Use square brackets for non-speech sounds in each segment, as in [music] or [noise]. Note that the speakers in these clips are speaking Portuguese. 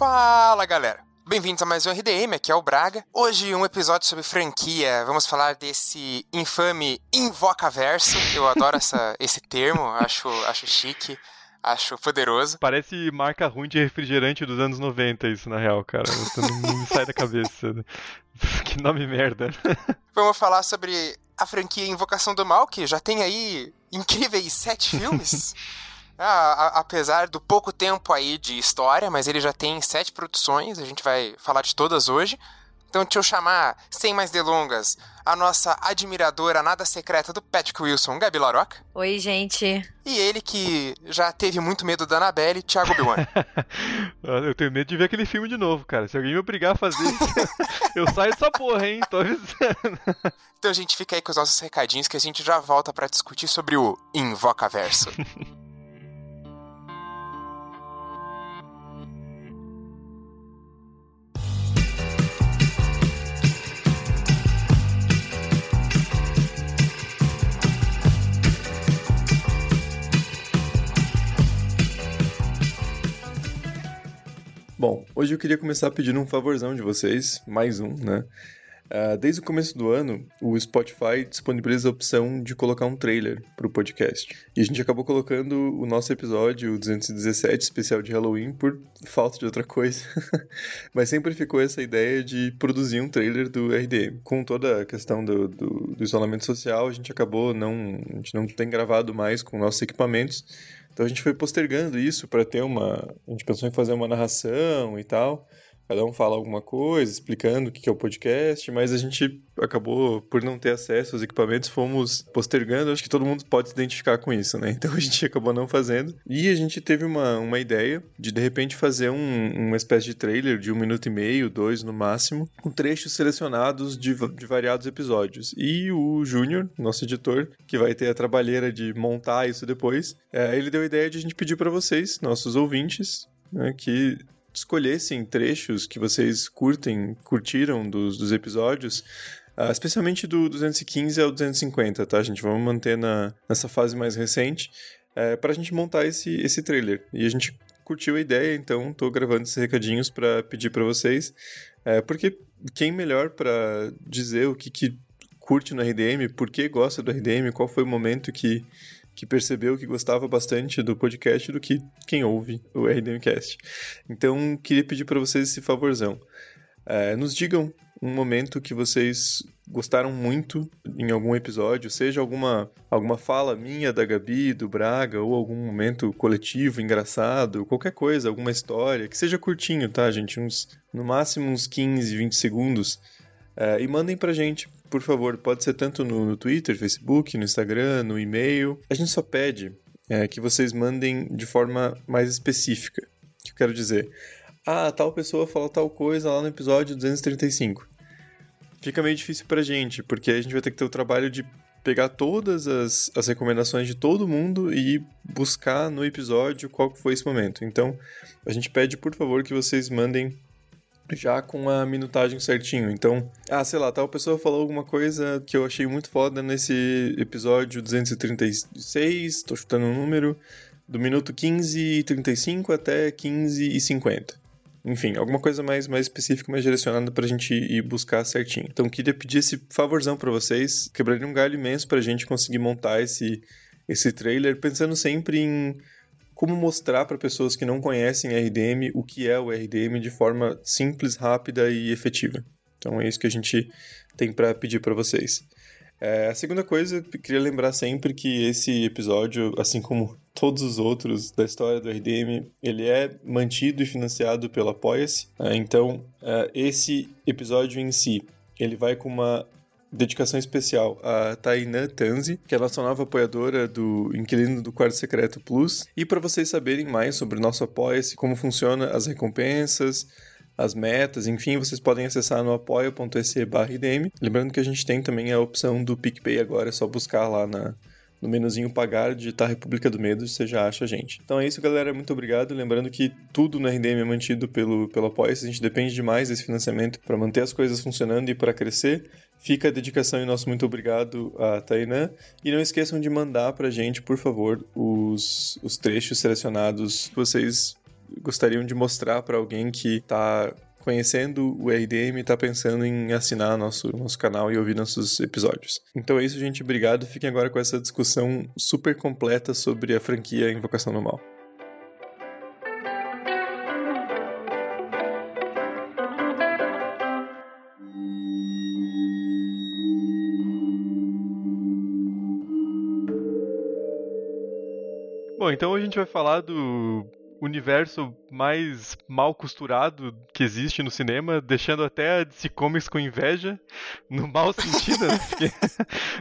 Fala galera! Bem-vindos a mais um RDM, aqui é o Braga. Hoje um episódio sobre franquia. Vamos falar desse infame Invocaverso. Eu adoro essa, [laughs] esse termo, acho, acho chique. Acho poderoso. Parece marca ruim de refrigerante dos anos 90, isso, na real, cara. Não me sai da cabeça. [laughs] que nome merda. [laughs] Vamos falar sobre a franquia Invocação do Mal, que já tem aí incríveis sete filmes. Ah, apesar do pouco tempo aí de história, mas ele já tem sete produções, a gente vai falar de todas hoje. Então deixa eu chamar, sem mais delongas, a nossa admiradora nada secreta do Patrick Wilson, Gabi Laroca. Oi, gente. E ele que já teve muito medo da Annabelle, Thiago Biwan. [laughs] eu tenho medo de ver aquele filme de novo, cara. Se alguém me obrigar a fazer [laughs] eu saio dessa porra, hein? Tô avisando. Então a gente fica aí com os nossos recadinhos que a gente já volta para discutir sobre o Invocaverso. [laughs] Bom, hoje eu queria começar pedindo um favorzão de vocês, mais um, né? Uh, desde o começo do ano, o Spotify disponibiliza a opção de colocar um trailer para o podcast. E a gente acabou colocando o nosso episódio, o 217, especial de Halloween, por falta de outra coisa. [laughs] Mas sempre ficou essa ideia de produzir um trailer do RDM. Com toda a questão do, do, do isolamento social, a gente acabou não. A gente não tem gravado mais com nossos equipamentos. Então a gente foi postergando isso para ter uma. A gente pensou em fazer uma narração e tal. Cada um fala alguma coisa, explicando o que é o podcast, mas a gente acabou, por não ter acesso aos equipamentos, fomos postergando. Acho que todo mundo pode se identificar com isso, né? [laughs] Então a gente acabou não fazendo. E a gente teve uma, uma ideia de, de repente, fazer um, uma espécie de trailer de um minuto e meio, dois no máximo, com trechos selecionados de, de variados episódios. E o Júnior, nosso editor, que vai ter a trabalheira de montar isso depois, é, ele deu a ideia de a gente pedir para vocês, nossos ouvintes, né, que escolhessem trechos que vocês curtem, curtiram dos, dos episódios, uh, especialmente do 215 ao 250, tá, gente? Vamos manter na, nessa fase mais recente, é, para a gente montar esse, esse trailer. E a gente curtiu a ideia, então estou gravando esses recadinhos para pedir para vocês, uh, porque quem melhor para dizer o que, que curte no RDM, por que gosta do RDM, qual foi o momento que que percebeu que gostava bastante do podcast do que quem ouve o RDMcast. Então, queria pedir para vocês esse favorzão. É, nos digam um momento que vocês gostaram muito em algum episódio, seja alguma, alguma fala minha, da Gabi, do Braga, ou algum momento coletivo, engraçado, qualquer coisa, alguma história, que seja curtinho, tá, gente? Uns, no máximo uns 15, 20 segundos. É, e mandem pra gente por favor, pode ser tanto no, no Twitter, Facebook, no Instagram, no e-mail. A gente só pede é, que vocês mandem de forma mais específica. O que eu quero dizer? Ah, tal pessoa falou tal coisa lá no episódio 235. Fica meio difícil pra gente, porque a gente vai ter que ter o trabalho de pegar todas as, as recomendações de todo mundo e buscar no episódio qual foi esse momento. Então, a gente pede, por favor, que vocês mandem já com a minutagem certinho. Então, ah, sei lá, tal pessoa falou alguma coisa que eu achei muito foda nesse episódio 236, tô chutando um número, do minuto 15 e 35 até 15 e 50. Enfim, alguma coisa mais, mais específica, mais direcionada pra gente ir buscar certinho. Então, queria pedir esse favorzão para vocês, quebraria um galho imenso pra gente conseguir montar esse, esse trailer, pensando sempre em como mostrar para pessoas que não conhecem RDM o que é o RDM de forma simples, rápida e efetiva. Então é isso que a gente tem para pedir para vocês. É, a segunda coisa, queria lembrar sempre que esse episódio, assim como todos os outros da história do RDM, ele é mantido e financiado pelo Apoia-se. É, então, é, esse episódio em si, ele vai com uma dedicação especial a Tainan Tanzi, que é a nossa nova apoiadora do Inquilino do Quarto Secreto Plus. E para vocês saberem mais sobre o nosso Apoia-se, como funciona as recompensas, as metas, enfim, vocês podem acessar no apoia.se barra Lembrando que a gente tem também a opção do PicPay agora, é só buscar lá na, no menuzinho pagar, digitar República do Medo, você já acha a gente. Então é isso, galera. Muito obrigado. Lembrando que tudo no RDM é mantido pelo, pelo apoia A gente depende demais desse financiamento para manter as coisas funcionando e para crescer. Fica a dedicação e nosso muito obrigado a Tainã. E não esqueçam de mandar para a gente, por favor, os, os trechos selecionados que vocês gostariam de mostrar para alguém que está conhecendo o RDM e está pensando em assinar nosso, nosso canal e ouvir nossos episódios. Então é isso, gente. Obrigado. Fiquem agora com essa discussão super completa sobre a franquia Invocação do Mal. Bom, então a gente vai falar do universo mais mal costurado que existe no cinema, deixando até a DC Comics com inveja, no mau [laughs] sentido, né? Porque,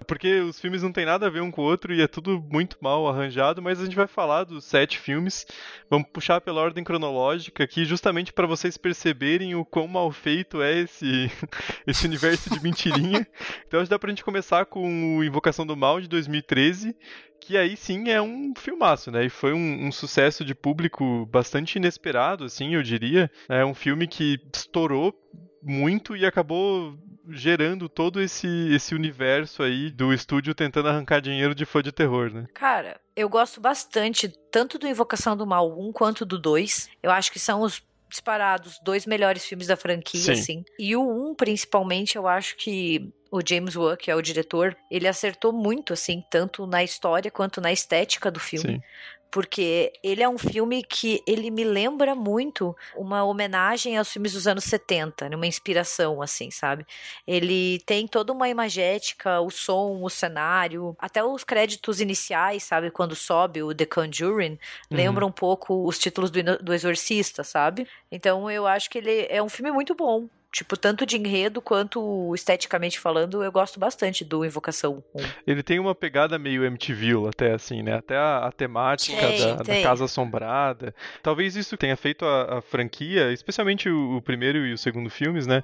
porque, os filmes não tem nada a ver um com o outro e é tudo muito mal arranjado, mas a gente vai falar dos sete filmes, vamos puxar pela ordem cronológica aqui, justamente para vocês perceberem o quão mal feito é esse, [laughs] esse universo de mentirinha. [laughs] Então acho que dá pra gente começar com o Invocação do Mal de 2013, que aí sim é um filmaço, né? E foi um, um, sucesso de público bastante inesperado, assim, eu diria. É um filme que estourou muito e acabou gerando todo esse, esse universo aí do estúdio tentando arrancar dinheiro de fã de terror, né? Cara, eu gosto bastante tanto do Invocação do Mal 1 quanto do 2. Eu acho que são os disparados dois melhores filmes da franquia, Sim. assim. E o 1, principalmente, eu acho que o James Wan, que é o diretor, ele acertou muito, assim, tanto na história quanto na estética do filme. Sim porque ele é um filme que ele me lembra muito uma homenagem aos filmes dos anos 70, né? uma inspiração, assim, sabe? Ele tem toda uma imagética, o som, o cenário, até os créditos iniciais, sabe? Quando sobe o The Conjuring, uhum. lembra um pouco os títulos do, do Exorcista, sabe? Então eu acho que ele é um filme muito bom. Tipo, tanto de enredo quanto esteticamente falando, eu gosto bastante do Invocação 1. Ele tem uma pegada meio MTV até assim, né? Até a, a temática tem, da, da, Casa Assombrada. Talvez isso tenha feito a, a franquia, especialmente o, o, primeiro e o segundo filmes, né?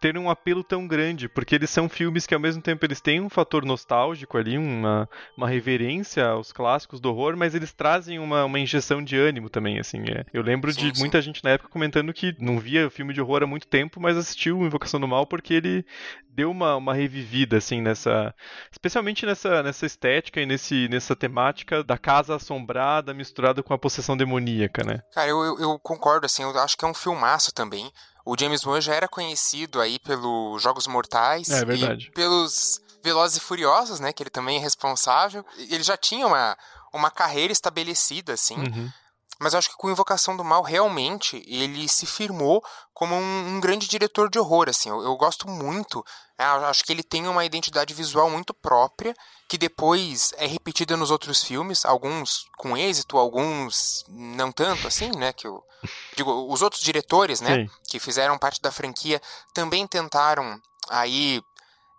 Ter um apelo tão grande, porque eles são filmes que ao mesmo tempo eles têm um fator nostálgico ali, uma, uma reverência aos clássicos do horror, mas eles trazem uma, uma injeção de ânimo também, assim. É. Eu lembro sim, de sim. muita gente na época comentando que não via filme de horror há muito tempo, mas assistiu Invocação do Mal porque ele deu uma, uma revivida, assim, nessa... especialmente nessa, nessa estética e nesse, nessa temática da casa assombrada misturada com a possessão demoníaca, né? Cara, eu, eu, eu concordo, assim, eu acho que é um filmaço também. O James Wan já era conhecido aí pelos Jogos Mortais é, e pelos Velozes e Furiosos, né? Que ele também é responsável. Ele já tinha uma, uma carreira estabelecida, assim. Uhum. Mas acho que com Invocação do Mal, realmente, ele se firmou como um, um grande diretor de horror, assim. Eu, eu gosto muito, né, eu acho que ele tem uma identidade visual muito própria, que depois é repetida nos outros filmes, alguns com êxito, alguns não tanto, assim, né, que eu... [laughs] Digo, os outros diretores, né, Sim. que fizeram parte da franquia, também tentaram aí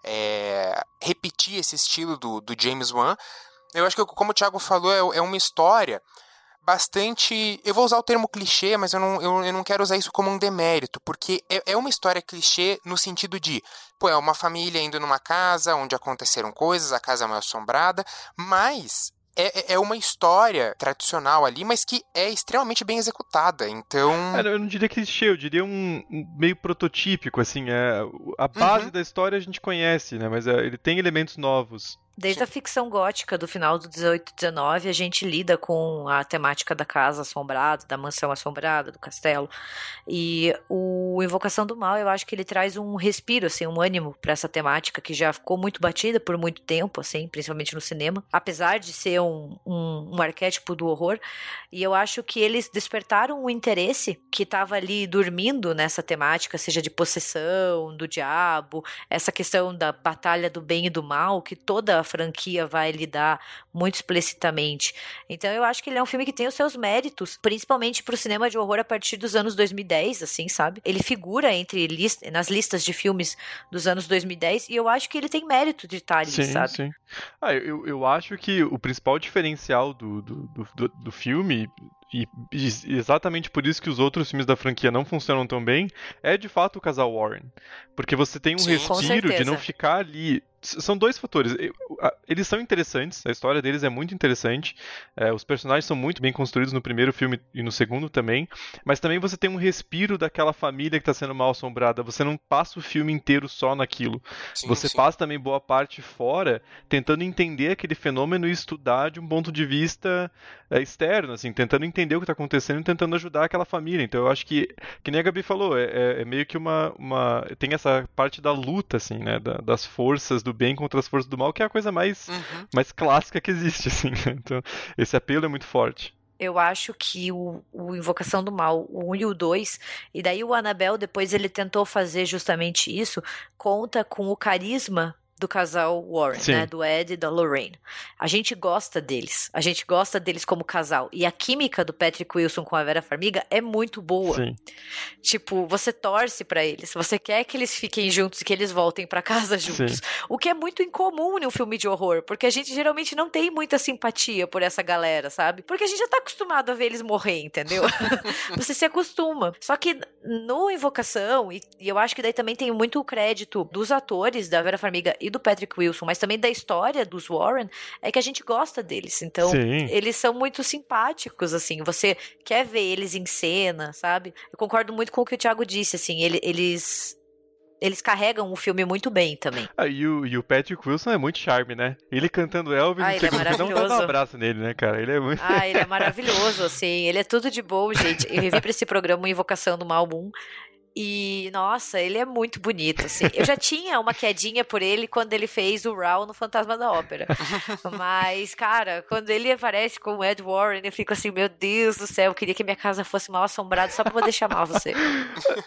é, repetir esse estilo do, do James Wan. Eu acho que, como o Thiago falou, é, é uma história bastante. Eu vou usar o termo clichê, mas eu não, eu, eu não quero usar isso como um demérito, porque é, é uma história clichê no sentido de, pô, é uma família indo numa casa onde aconteceram coisas, a casa é mal assombrada, mas é, é, é uma história tradicional ali, mas que é extremamente bem executada. Então. É, eu não diria clichê, eu diria um, um meio prototípico, assim. É, a base uhum. da história a gente conhece, né? Mas é, ele tem elementos novos. Desde a ficção gótica do final do 18 e 19, a gente lida com a temática da casa assombrada, da mansão assombrada, do castelo. E o Invocação do Mal, eu acho que ele traz um respiro, assim, um ânimo para essa temática que já ficou muito batida por muito tempo, assim, principalmente no cinema. Apesar de ser um, um, um arquétipo do horror. E eu acho que eles despertaram um interesse que estava ali dormindo nessa temática, seja de possessão, do diabo, essa questão da batalha do bem e do mal, que toda a franquia vai lidar muito explicitamente. Então eu acho que ele é um filme que tem os seus méritos, principalmente pro cinema de horror a partir dos anos 2010, assim, sabe? Ele figura entre list nas listas de filmes dos anos 2010 e eu acho que ele tem mérito de estar ali, sim, sabe? Sim. Ah, eu, eu acho que o principal diferencial do, do, do, do filme e exatamente por isso que os outros filmes da franquia não funcionam tão bem, é de fato o casal Warren. Porque você tem um Sim, respiro de não ficar ali são dois fatores. Eles são interessantes, a história deles é muito interessante. É, os personagens são muito bem construídos no primeiro filme e no segundo também. Mas também você tem um respiro daquela família que está sendo mal assombrada. Você não passa o filme inteiro só naquilo. Sim, você sim. passa também boa parte fora, tentando entender aquele fenômeno e estudar de um ponto de vista é, externo, assim, tentando entender o que está acontecendo e tentando ajudar aquela família. Então eu acho que, que nem a Gabi falou, é, é, é meio que uma, uma. Tem essa parte da luta, assim, né? Da, das forças do bem contra as forças do mal, que é a coisa mais, uhum. mais clássica que existe, [laughs] assim. Né? Então, esse apelo é muito forte eu acho que o, o, Invocação do Mal, o 1 e o 2, e daí o Annabelle, depois ele tentou fazer justamente isso, conta com o carisma do casal Warren, Sim. né? Do Ed e da Lorraine. A gente gosta deles. A gente gosta deles como casal. E a química do Patrick Wilson com a Vera Farmiga é muito boa. Sim. Tipo, você torce para eles. Você quer que eles fiquem juntos e que eles voltem para casa juntos. Sim. O que é muito incomum num filme de horror, porque a gente geralmente não tem muita simpatia por essa galera, sabe? Porque a gente já tá acostumado a ver eles morrer, entendeu? [laughs] você se acostuma. Só que no Invocação, e, e eu acho que daí também tem muito crédito dos atores da Vera Farmiga e do Patrick Wilson, mas também da história dos Warren, é que a gente gosta deles. Então, Sim. eles são muito simpáticos, assim. Você quer ver eles em cena, sabe? Eu concordo muito com o que o Thiago disse, assim. Ele, eles eles carregam o filme muito bem também. Ah, e, o, e o Patrick Wilson é muito charme, né? Ele cantando Elvis, ah, ele é maravilhoso. não dá um abraço nele, né, cara? Ele é muito... Ah, ele é maravilhoso, assim. Ele é tudo de bom, gente. Eu revi pra esse programa Invocação do Mal Moon e, nossa, ele é muito bonito, assim. Eu já tinha uma quedinha por ele quando ele fez o Raul no Fantasma da Ópera. Mas, cara, quando ele aparece com o Ed Warren, eu fico assim, meu Deus do céu, eu queria que minha casa fosse mal assombrada só pra poder chamar você.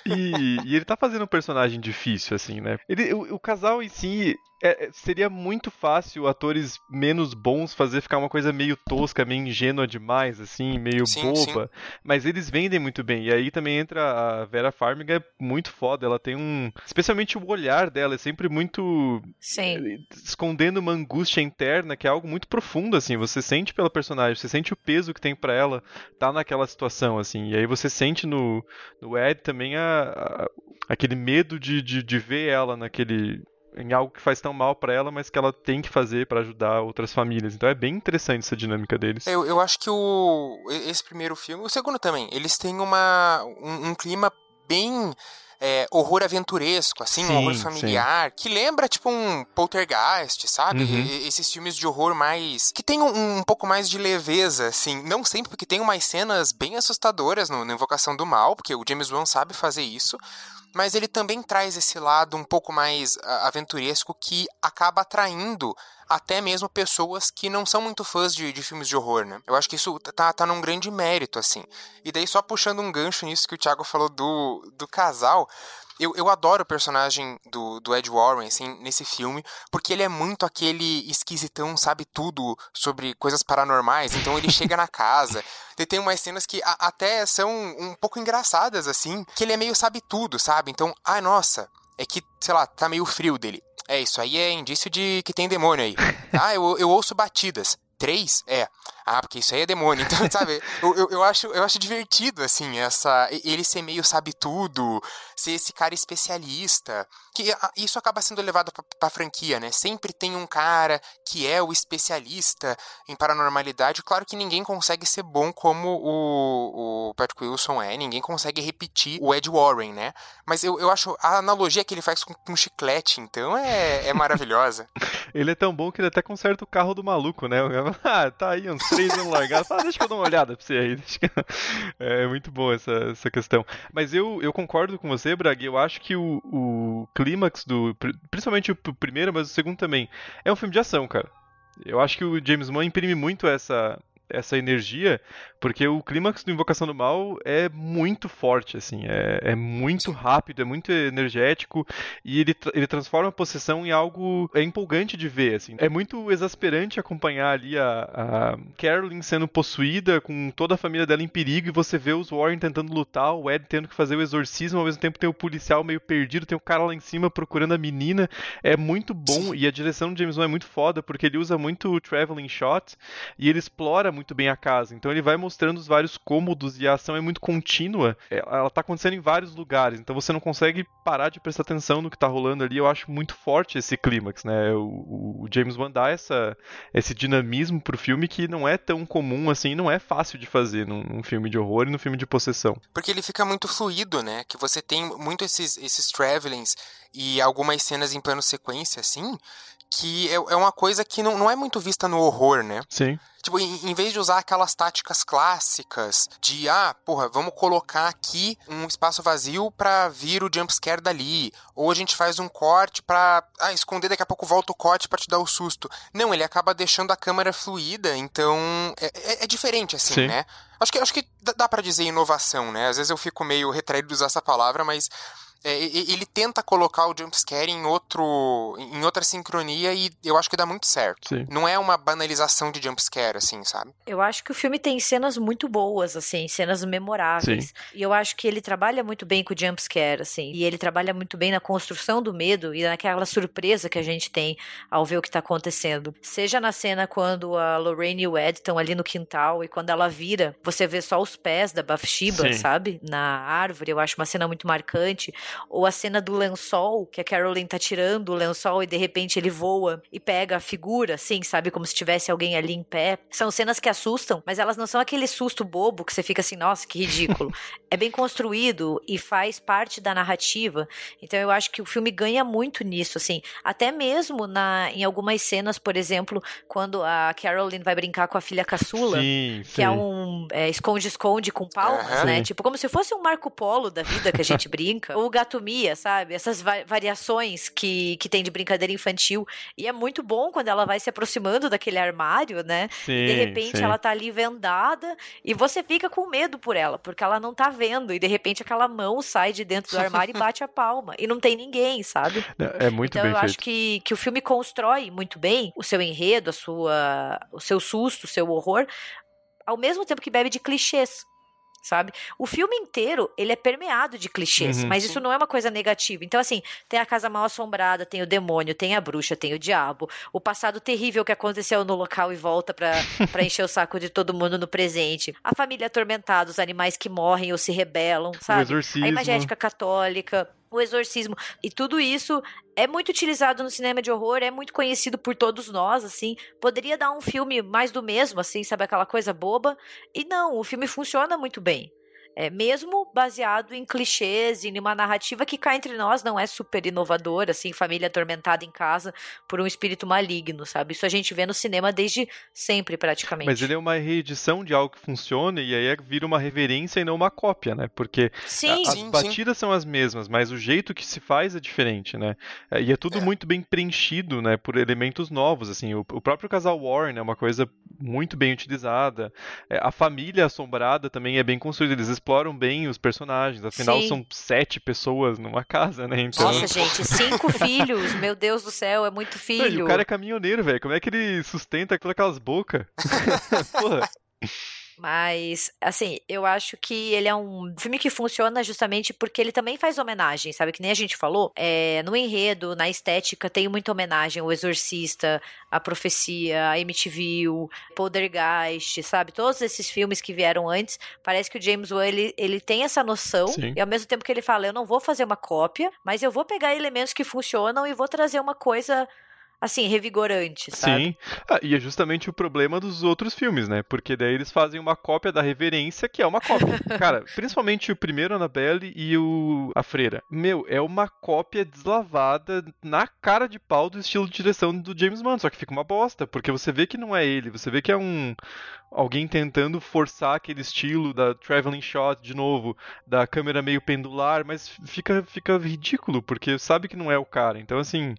E, e, ele tá fazendo um personagem difícil, assim, né? Ele, o, o casal em si, é, é, seria muito fácil atores menos bons fazer ficar uma coisa meio tosca, meio ingênua demais, assim, meio sim, boba. Sim. Mas eles vendem muito bem. E aí também entra a Vera Farmiga, é muito foda. Ela tem um. Especialmente o olhar dela é sempre muito. Sim. Eh, escondendo uma angústia interna, que é algo muito profundo, assim. Você sente pela personagem, você sente o peso que tem para ela tá naquela situação, assim. E aí você sente no, no Ed também a, a aquele medo de, de, de ver ela naquele em algo que faz tão mal para ela, mas que ela tem que fazer para ajudar outras famílias. Então é bem interessante essa dinâmica deles. Eu, eu acho que o esse primeiro filme, o segundo também, eles têm uma um, um clima bem é, horror aventuresco, assim, sim, um horror familiar, sim. que lembra, tipo, um poltergeist, sabe? Uhum. E, esses filmes de horror mais. que tem um, um, pouco mais de leveza, assim. Não sempre, porque tem umas cenas bem assustadoras no, no Invocação do Mal, porque o James Wan sabe fazer isso mas ele também traz esse lado um pouco mais aventuresco que acaba atraindo até mesmo pessoas que não são muito fãs de, de filmes de horror, né? Eu acho que isso tá, tá num grande mérito, assim. E daí, só puxando um gancho nisso que o Thiago falou do, do casal, eu, eu adoro o personagem do, do Ed Warren, assim, nesse filme, porque ele é muito aquele esquisitão, sabe tudo sobre coisas paranormais. Então ele chega na casa. [laughs] E tem umas cenas que a, até são um pouco engraçadas, assim, que ele é meio sabe tudo, sabe? Então, ai, nossa, é que, sei lá, tá meio frio dele. É, isso aí é indício de que tem demônio aí. [laughs] Ah, eu, eu ouço batidas. Três? É. Ah, porque isso aí é demônio. Então, [laughs] sabe, eu, eu, eu, acho, eu acho divertido, assim, essa. Ele ser meio sabe tudo, ser esse cara especialista. Que isso acaba sendo levado pra, pra franquia, né? Sempre tem um cara que é o especialista em paranormalidade. Claro que ninguém consegue ser bom como o, o Patrick Wilson é, ninguém consegue repetir o Ed Warren, né? Mas eu, eu acho a analogia que ele faz com, com chiclete, então, é, é maravilhosa. [laughs] ele é tão bom que ele até conserta o carro do maluco, né? [laughs] Ah, tá aí uns três anos largados. Ah, deixa eu dou uma olhada pra você aí. É muito boa essa, essa questão. Mas eu, eu concordo com você, Braga. Eu acho que o, o clímax do. Principalmente o primeiro, mas o segundo também. É um filme de ação, cara. Eu acho que o James Mann imprime muito essa, essa energia, porque o clímax do Invocação do Mal é muito forte, assim, é, é muito rápido, é muito energético, e ele, ele transforma a possessão em algo é empolgante de ver, assim. É muito exasperante acompanhar ali a, a Carolyn sendo possuída, com toda a família dela em perigo, e você vê os Warren tentando lutar, o Ed tendo que fazer o exorcismo, ao mesmo tempo tem o policial meio perdido, tem o cara lá em cima procurando a menina, é muito bom, e a direção do James Wan é muito foda, porque ele usa muito o traveling shot, e ele explora muito muito bem a casa. Então ele vai mostrando os vários cômodos e a ação é muito contínua. É, ela tá acontecendo em vários lugares, então você não consegue parar de prestar atenção no que tá rolando ali. Eu acho muito forte esse clímax, né? O, o James Wan dá essa, esse dinamismo pro filme que não é tão comum assim, não é fácil de fazer num, num filme de horror e num filme de possessão. Porque ele fica muito fluido, né? Que você tem muito esses, esses travelings e algumas cenas em plano sequência, assim, que é, é uma coisa que não, não é muito vista no horror, né? Sim. Tipo, em, em, vez de usar aquelas táticas clássicas de, ah, porra, vamos colocar aqui um espaço vazio pra vir o jumpscare dali. Ou a gente faz um corte pra ah, esconder, daqui a pouco volta o corte pra te dar o susto. Não, ele acaba deixando a câmera fluida, então é, é, é diferente, assim, Sim. né? Acho que, acho que dá para dizer inovação, né? Às vezes eu fico meio retraído de usar essa palavra, mas é, ele tenta colocar o jumpscare em outro em outra sincronia e eu acho que dá muito certo. Sim. Não é uma banalização de jumpscare, assim, sabe? Eu acho que o filme tem cenas muito boas, assim, cenas memoráveis. Sim. E eu acho que ele trabalha muito bem com o jumpscare, assim. E ele trabalha muito bem na construção do medo e naquela surpresa que a gente tem ao ver o que tá acontecendo. Seja na cena quando a Lorraine e o Ed estão ali no quintal e quando ela vira, você vê só os pés da Bathsheba, Sim. sabe? Na árvore. Eu acho uma cena muito marcante ou a cena do lençol, que a Carolyn tá tirando o lençol e de repente ele voa e pega a figura, assim, sabe? Como se tivesse alguém ali em pé. São cenas que assustam, mas elas não são aquele susto bobo que você fica assim, nossa, que ridículo. [laughs] é bem construído e faz parte da narrativa. Então eu acho que o filme ganha muito nisso, assim. Até mesmo na, em algumas cenas, por exemplo, quando a Carolyn vai brincar com a filha caçula. Sim, Que sim. é um é, esconde-esconde com palmas, né? Tipo, como se fosse um Marco Polo da vida que a gente [laughs] brinca. Ou o Gato Mia, sabe? Essas va- variações que, que tem de brincadeira infantil. E é muito bom quando ela vai se aproximando daquele armário, né? Sim, E de repente sim. ela tá ali vendada e você fica com medo por ela, porque ela não tá vendo. E de repente aquela mão sai de dentro do [laughs] armário e bate a palma. E não tem ninguém, sabe? É muito então bem eu feito. acho que, que o filme constrói muito bem o seu enredo, a sua, o seu susto, o seu horror, ao mesmo tempo que bebe de clichês. Sabe? O filme inteiro, ele é permeado de clichês, Uhum. mas isso não é uma coisa negativa. Então, assim, tem a casa mal assombrada, tem o demônio, tem a bruxa, tem o diabo, o passado terrível que aconteceu no local e volta pra, [laughs] pra encher o saco de todo mundo no presente, a família atormentada, os animais que morrem ou se rebelam, sabe? a imagética católica, o exorcismo. E tudo isso é muito utilizado no cinema de horror, é muito conhecido por todos nós, assim. Poderia dar um filme mais do mesmo, assim, sabe? Aquela coisa boba. E não, o filme funciona muito bem. É, mesmo baseado em clichês e em uma narrativa que cá entre nós não é super inovadora, assim, família atormentada em casa por um espírito maligno, sabe? Isso a gente vê no cinema desde sempre, praticamente. Mas ele é uma reedição de algo que funciona e aí é- vira uma reverência e não uma cópia, né? Porque Sim, as Sim, sim. batidas são as mesmas, mas o jeito que se faz é diferente, né? É, E é tudo É. muito bem preenchido, né? Por elementos novos, assim. O, o próprio casal Warren é uma coisa muito bem utilizada. É, a família assombrada também é bem construída. Eles exploram bem os personagens. Afinal, Sim. são sete pessoas numa casa, né? Então... Nossa, gente, cinco [laughs] filhos, meu Deus do céu, é muito Não, filho. e o cara é caminhoneiro, velho. Como é que ele sustenta todas aquelas bocas? [laughs] Porra. Mas, assim, eu acho que ele é um filme que funciona justamente porque ele também faz homenagem, sabe? Que nem a gente falou. É, no enredo, na estética, tem muita homenagem. O Exorcista, A Profecia, a MTV, o Poltergeist, sabe? Todos esses filmes que vieram antes. Parece que o James Wan, ele, ele tem essa noção. Sim. E ao mesmo tempo que ele fala, eu não vou fazer uma cópia, mas eu vou pegar elementos que funcionam e vou trazer uma coisa, assim, revigorante, sabe? Sim. Ah, e é justamente o problema dos outros filmes, né? Porque daí eles fazem uma cópia da reverência, que é uma cópia. [laughs] Cara, principalmente o primeiro Annabelle e o A Freira. Meu, é uma cópia deslavada na cara de pau do estilo de direção do James Wan, só que fica uma bosta, porque você vê que não é ele, você vê que é um alguém tentando forçar aquele estilo da traveling shot de novo, da câmera meio pendular, mas fica fica ridículo, porque sabe que não é o cara. Então assim,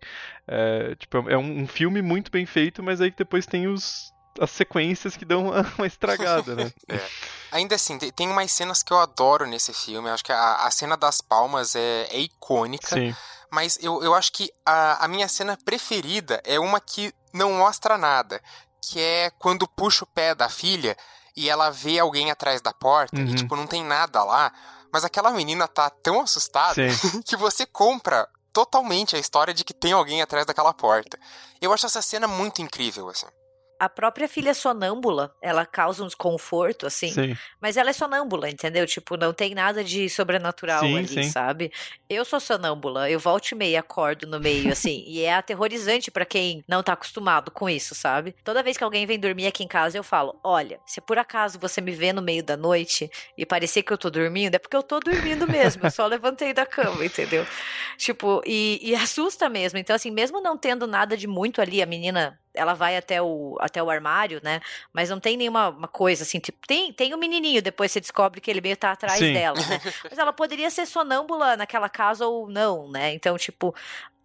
é, tipo, é um, um filme muito bem feito, mas aí depois tem os as sequências que dão uma, [laughs] estragada, né? [laughs] Ainda assim, te- tem umas cenas que eu adoro nesse filme. Eu acho que a, a cena das palmas é, é icônica. Sim. Mas eu, eu acho que a, a minha cena preferida é uma que não mostra nada. Que é quando puxa o pé da filha e ela vê alguém atrás da porta Uhum. e, tipo, não tem nada lá. Mas aquela menina tá tão assustada Sim. [laughs] que você compra totalmente a história de que tem alguém atrás daquela porta. Eu acho essa cena muito incrível, assim. A própria filha sonâmbula, ela causa um desconforto, assim. Sim. Mas ela é sonâmbula, entendeu? Tipo, não tem nada de sobrenatural Sim, ali, sim. sabe? Eu sou sonâmbula, eu volto e meia acordo no meio, assim. e é aterrorizante pra quem não tá acostumado com isso, sabe? Toda vez que alguém vem dormir aqui em casa, eu falo: olha, se por acaso você me vê no meio da noite e parecer que eu tô dormindo, é porque eu tô dormindo mesmo. Eu só levantei da cama, entendeu? Tipo, e, e assusta mesmo. Então, assim, mesmo não tendo nada de muito ali, a menina ela vai até o, até o armário, né? Mas não tem nenhuma uma coisa assim, tipo, tem, tem o menininho, depois você descobre que ele meio tá atrás Sim. dela, né? [laughs] Mas ela poderia ser sonâmbula naquela casa ou não, né? Então, tipo,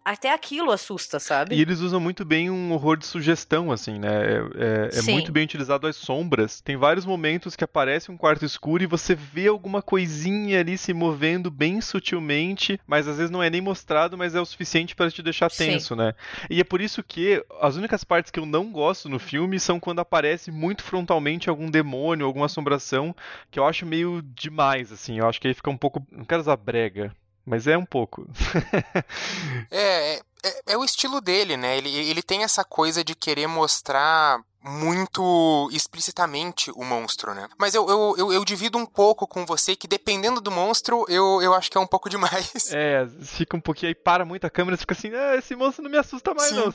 até aquilo assusta, sabe? E eles usam muito bem um horror de sugestão, assim, né? É, é- é Sim. muito bem utilizado as sombras. Tem vários momentos que aparece um quarto escuro e você vê alguma coisinha ali se movendo bem sutilmente, mas às vezes não é nem mostrado, mas é o suficiente para te deixar Sim. tenso, né? E é por isso que as únicas partes que eu não gosto no filme são quando aparece muito frontalmente algum demônio, alguma assombração, que eu acho meio demais, assim. Eu acho que aí fica um pouco. Não quero usar brega. Mas é um pouco. É, é, é- o estilo dele, né? Ele, ele tem essa coisa de querer mostrar muito explicitamente o monstro, né? Mas eu, eu, eu, eu divido um pouco com você que dependendo do monstro, eu, eu acho que é um pouco demais. É, fica um pouquinho aí, para muito a câmera, fica assim, ah, esse monstro não me assusta mais, Sim. não.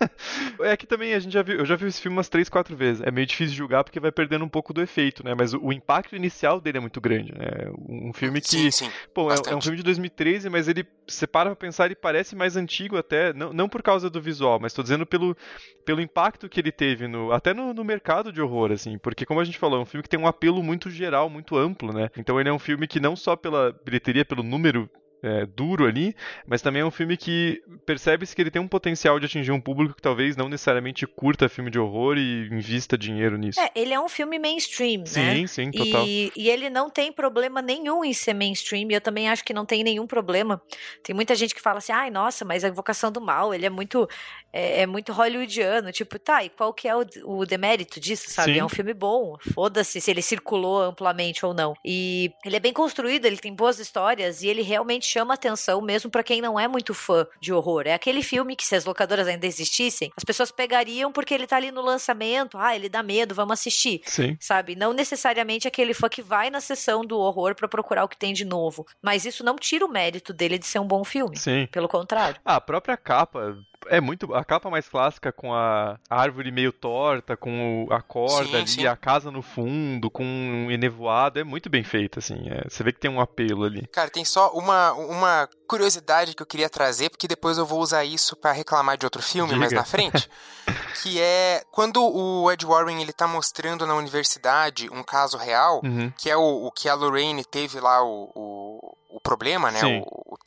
[laughs] é que também a gente já viu, eu já vi esse filme umas três, quatro vezes. É meio difícil de julgar porque vai perdendo um pouco do efeito, né? Mas o, o impacto inicial dele é muito grande, né? Um filme que, Sim, sim. pô, é, é um filme de 2013, mas ele, você para pra pensar, ele parece mais antigo até, não, não por causa do visual, mas tô dizendo pelo, pelo impacto que ele teve no, até no, no mercado de horror, assim, porque como a gente falou, é um filme que tem um apelo muito geral, muito amplo, né? Então ele é um filme que não só pela bilheteria, pelo número é, duro ali, mas também é um filme que percebe-se que ele tem um potencial de atingir um público que talvez não necessariamente curta filme de horror e invista dinheiro nisso. É, ele é um filme mainstream, né? sim, sim, total. E, e ele não tem problema nenhum em ser mainstream, e eu também acho que não tem nenhum problema. Tem muita gente que fala assim, ai, nossa, mas a Invocação do Mal, ele é muito é, é muito hollywoodiano. Tipo, tá, e qual que é o, o demérito disso, sabe? Sim. É um filme bom, foda-se se ele circulou amplamente ou não. E ele é bem construído, ele tem boas histórias, e ele realmente chama atenção mesmo pra quem não é muito fã de horror. É aquele filme que se as locadoras ainda existissem, as pessoas pegariam porque ele tá ali no lançamento, ah, ele dá medo, vamos assistir Sim. sabe? Não necessariamente aquele fã que vai na sessão do horror pra procurar o que tem de novo. Mas isso não tira o mérito dele de ser um bom filme. Sim. Pelo contrário. Ah, a própria capa é muito. A capa mais clássica com a árvore meio torta, com o- a corda Sim, ali, sim. a casa no fundo, com um enevoado, é muito bem feita, assim. é, você vê que tem um apelo ali. Cara, tem só uma, uma curiosidade que eu queria trazer, porque depois eu vou usar isso pra reclamar de outro filme mais Diga. na frente. [laughs] que é quando o Ed Warren ele tá mostrando na universidade um caso real, Uhum. que é o, o que a Lorraine teve lá o, o, o problema, né? O, o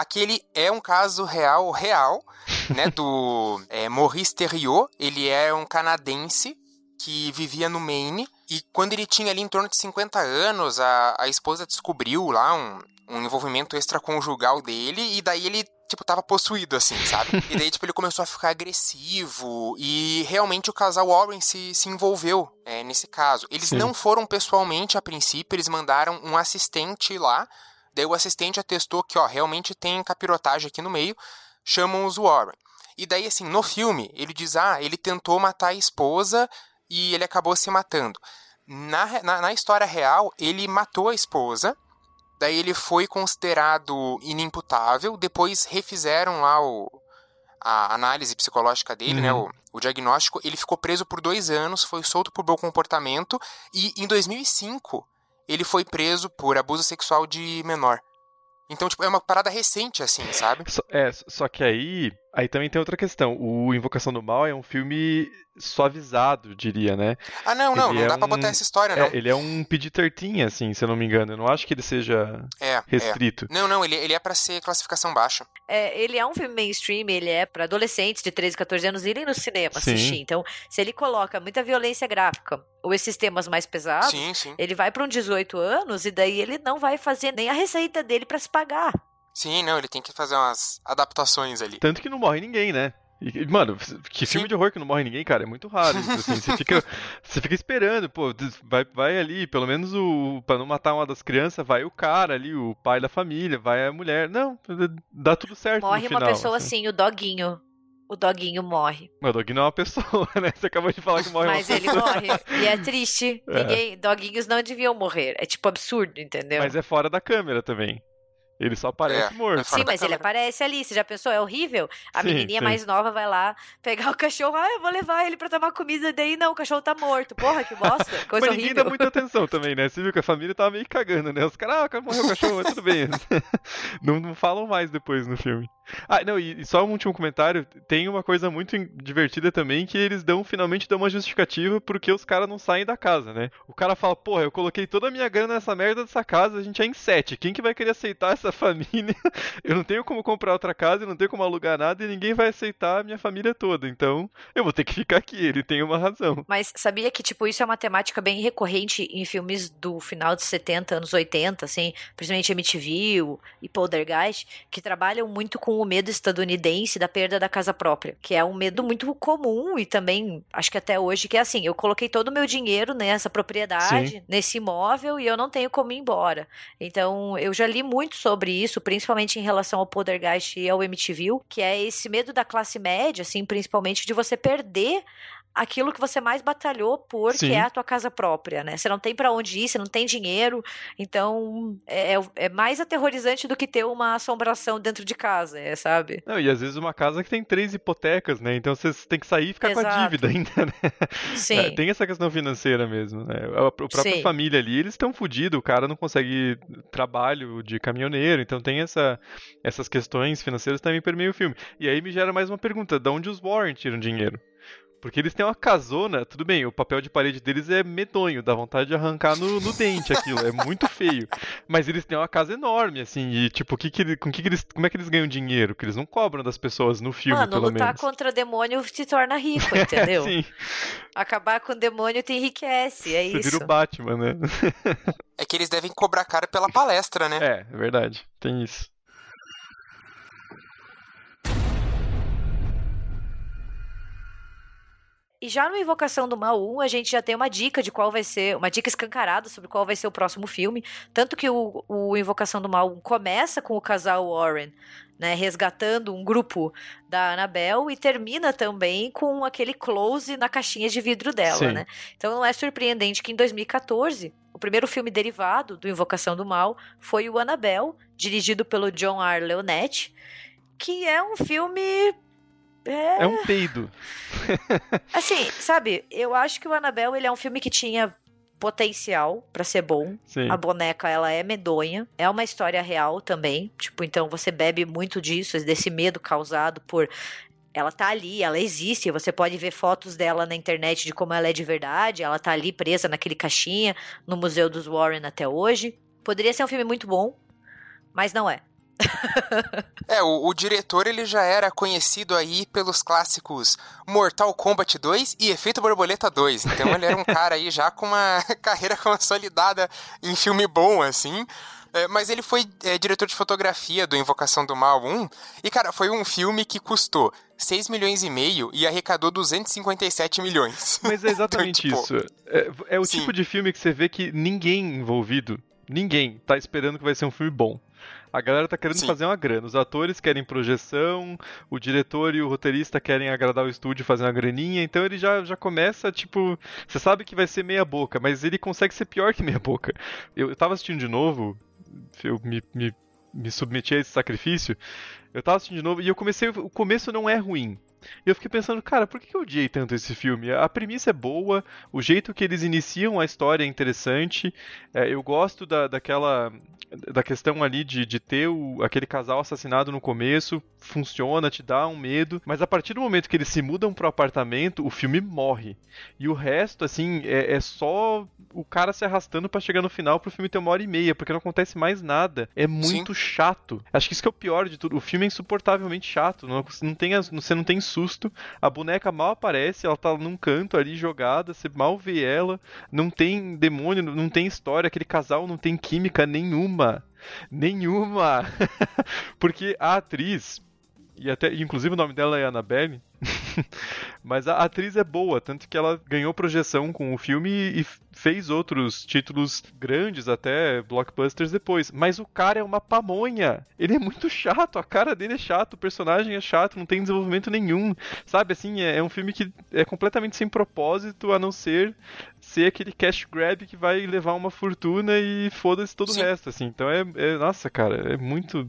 trauma. Aquele é um caso real, real, né? Do é, [laughs] Maurice Theriot. Ele é um canadense que vivia no Maine. E quando ele tinha ali em torno de 50 anos, a, a esposa descobriu lá um, um envolvimento extraconjugal dele. E daí ele, tipo, tava possuído, assim, sabe? E daí, tipo, ele começou a ficar agressivo. E realmente o casal Warren se, se envolveu é, nesse caso. Eles Sim. não foram pessoalmente a princípio, eles mandaram um assistente lá. Daí o assistente atestou que, ó, realmente tem capirotagem aqui no meio. Chamam os Warren. E daí, assim, no filme, ele diz, ah, ele tentou matar a esposa e ele acabou se matando. Na, na, na história real, ele matou a esposa, daí ele foi considerado inimputável, depois refizeram lá o, a análise psicológica dele, né, Uhum. o, o diagnóstico, ele ficou preso por dois anos, foi solto por bom comportamento, e em 2005 ele foi preso por abuso sexual de menor. Então, tipo, é uma parada recente, assim, sabe? É, só que aí. Aí também tem outra questão. O Invocação do Mal é um filme suavizado, diria, né? Ah, não, não, Ele não é dá pra um- botar essa história, não. É, ele é um PG-13, assim, se eu não me engano. Eu não acho que ele seja É, é. restrito. Não, não, ele, ele é pra ser classificação baixa. É, ele é um filme mainstream, ele é pra adolescentes de 13, 14 anos irem no cinema Sim. assistir. Então, se ele coloca muita violência gráfica ou esses temas mais pesados, Sim, sim. ele vai pra um 18 anos e daí ele não vai fazer nem a receita dele pra se pagar. Sim, não, ele tem que fazer umas adaptações ali. Tanto que não morre ninguém, né? E, mano, que filme Sim. de horror que não morre ninguém, cara, é muito raro. Isso, assim, você, fica, [laughs] você fica esperando, pô, vai, vai ali, pelo menos o. Pra não matar uma das crianças, vai o cara ali, o pai da família, vai a mulher. Não, dá tudo certo. Morre no final, uma pessoa assim. assim, o doguinho. o doguinho morre. Mas o doguinho não é uma pessoa, [laughs] né? Você acabou de falar que morre Mas uma ele pessoa. morre. E é triste. [laughs] É. Ninguém, doguinhos não deviam morrer. É tipo absurdo, entendeu? Mas é fora da câmera também. Ele só aparece É, morto. Sim, mas ele aparece ali. Você já pensou? É horrível. A Sim, menininha sim. mais nova vai lá pegar o cachorro. Ah, eu vou levar ele pra tomar comida. Daí não, o cachorro tá morto. Porra, que bosta. [laughs] Coisa Mas ninguém horrível. dá muita atenção também, né? Você viu que a família tava meio cagando, né? Os caras, ah, morreu o cachorro, mas tudo bem. [laughs] não, não falam mais depois no filme. Ah, não, e, só um último comentário. Tem uma coisa muito divertida também, que eles dão, finalmente dão uma justificativa porque os caras não saem da casa, né? O cara fala, porra, eu coloquei toda a minha grana nessa merda dessa casa, a gente é em sete. Quem que vai querer aceitar essa família? [laughs] Eu não tenho como comprar outra casa, eu não tenho como alugar nada e ninguém vai aceitar a minha família toda. Então, eu vou ter que ficar aqui. Ele tem uma razão. Mas sabia que, tipo, isso é uma temática bem recorrente em filmes do final dos 70, anos 80, assim, principalmente MTV e Poltergeist, que trabalham muito com o medo estadunidense da perda da casa própria, que é um medo muito comum e também, acho que até hoje, que é assim, eu coloquei todo o meu dinheiro nessa propriedade, Sim. nesse imóvel, e eu não tenho como ir embora. Então, eu já li muito sobre isso, principalmente em relação ao Poltergeist e ao MTV, que é esse medo da classe média, assim, principalmente de você perder aquilo que você mais batalhou por, Sim. que é a tua casa própria, né? Você não tem pra onde ir, você não tem dinheiro, então é, é mais aterrorizante do que ter uma assombração dentro de casa, é, sabe? Não, e às vezes uma casa que tem três hipotecas, né? Então você tem que sair e ficar com a Exato. dívida [laughs] ainda, né? Sim. É, tem essa questão financeira mesmo, né? A, a própria Sim. família ali, eles estão fodidos, o cara não consegue trabalho de caminhoneiro, então tem essa, essas questões financeiras também permeiam o filme. E aí me gera mais uma pergunta, de onde os Warren tiram dinheiro? Porque eles têm uma casona, tudo bem, o papel de parede deles é medonho, dá vontade de arrancar no, no dente aquilo, é muito feio. Mas eles têm uma casa enorme, assim, e tipo, que que com que que eles, como é que eles ganham dinheiro? Que eles não cobram das pessoas no filme, Mano, pelo lutar menos. contra demônio te torna rico, [laughs] entendeu? Sim, Acabar com o demônio te enriquece, é você isso. vira o Batman, né? É que eles devem cobrar cara pela palestra, né? É, é verdade, tem isso. E já no Invocação do Mal 1, a gente já tem uma dica de qual vai ser, uma dica escancarada sobre qual vai ser o próximo filme. Tanto que o, o Invocação do Mal 1 começa com o casal Warren, né, resgatando um grupo da Annabelle e termina também com aquele close na caixinha de vidro dela, Sim. né? Então não é surpreendente que em 2014, o primeiro filme derivado do Invocação do Mal foi o Annabelle, dirigido pelo John R. Leonetti, que é um filme É um peido. [laughs] Assim, sabe, eu acho que o Annabelle ele é um filme que tinha potencial pra ser bom. Sim. A boneca, ela é medonha. É uma história real também. Tipo, então você bebe muito disso, desse medo causado por. Ela tá ali, ela existe. Você pode ver fotos dela na internet de como ela é de verdade. Ela tá ali presa naquele caixinha no Museu dos Warren até hoje. Poderia ser um filme muito bom, mas não é. [laughs] É, o, o diretor ele já era conhecido aí pelos clássicos Mortal Kombat 2 e Efeito Borboleta 2. Então ele era um [laughs] cara aí já com uma [laughs] carreira consolidada em filme bom, assim. É, mas ele foi é, diretor de fotografia do Invocação do Mal 1. E, cara, foi um filme que custou 6 milhões e meio e arrecadou 257 milhões. Mas é exatamente Então, isso. É, é o sim. tipo de filme que você vê que ninguém envolvido, ninguém, tá esperando que vai ser um filme bom. A galera tá querendo Sim. fazer uma grana. Os atores querem projeção, o diretor e o roteirista querem agradar o estúdio e fazer uma graninha, então ele já, já começa, tipo. Você sabe que vai ser meia boca, mas ele consegue ser pior que meia boca. Eu, eu tava assistindo de novo, eu me, me, me submeti a esse sacrifício. Eu tava assistindo de novo e eu comecei. O começo não é ruim. E eu fiquei pensando, cara, por que eu odiei tanto esse filme? A premissa é boa, o jeito que eles iniciam a história é interessante. é, eu gosto da, daquela. da questão ali de, de ter o- aquele casal assassinado no começo. Funciona, te dá um medo. Mas a partir do momento que eles se mudam pro apartamento, o filme morre. E o resto, assim, é, é só o cara se arrastando pra chegar no final pro filme ter uma hora e meia, porque não acontece mais nada. É muito chato. Acho que isso que é o pior de tudo. O filme é insuportavelmente chato. Não, não tem você não tem susto. A boneca mal aparece, ela tá num canto ali jogada, você mal vê ela. Não tem demônio, não tem história. Aquele casal não tem química nenhuma. Nenhuma. [laughs] porque a atriz. E até, inclusive o nome dela é Annabelle. [laughs] Mas a atriz é boa, tanto que ela ganhou projeção com o filme e fez outros títulos grandes, até blockbusters depois. Mas o cara é uma pamonha. Ele é muito chato, a cara dele é chato, o personagem é chato, não tem desenvolvimento nenhum. Sabe, assim, é, é um filme que é completamente sem propósito, a não ser ser aquele cash grab que vai levar uma fortuna e foda-se todo Sim. o resto, assim. Então é, é, nossa, cara, é muito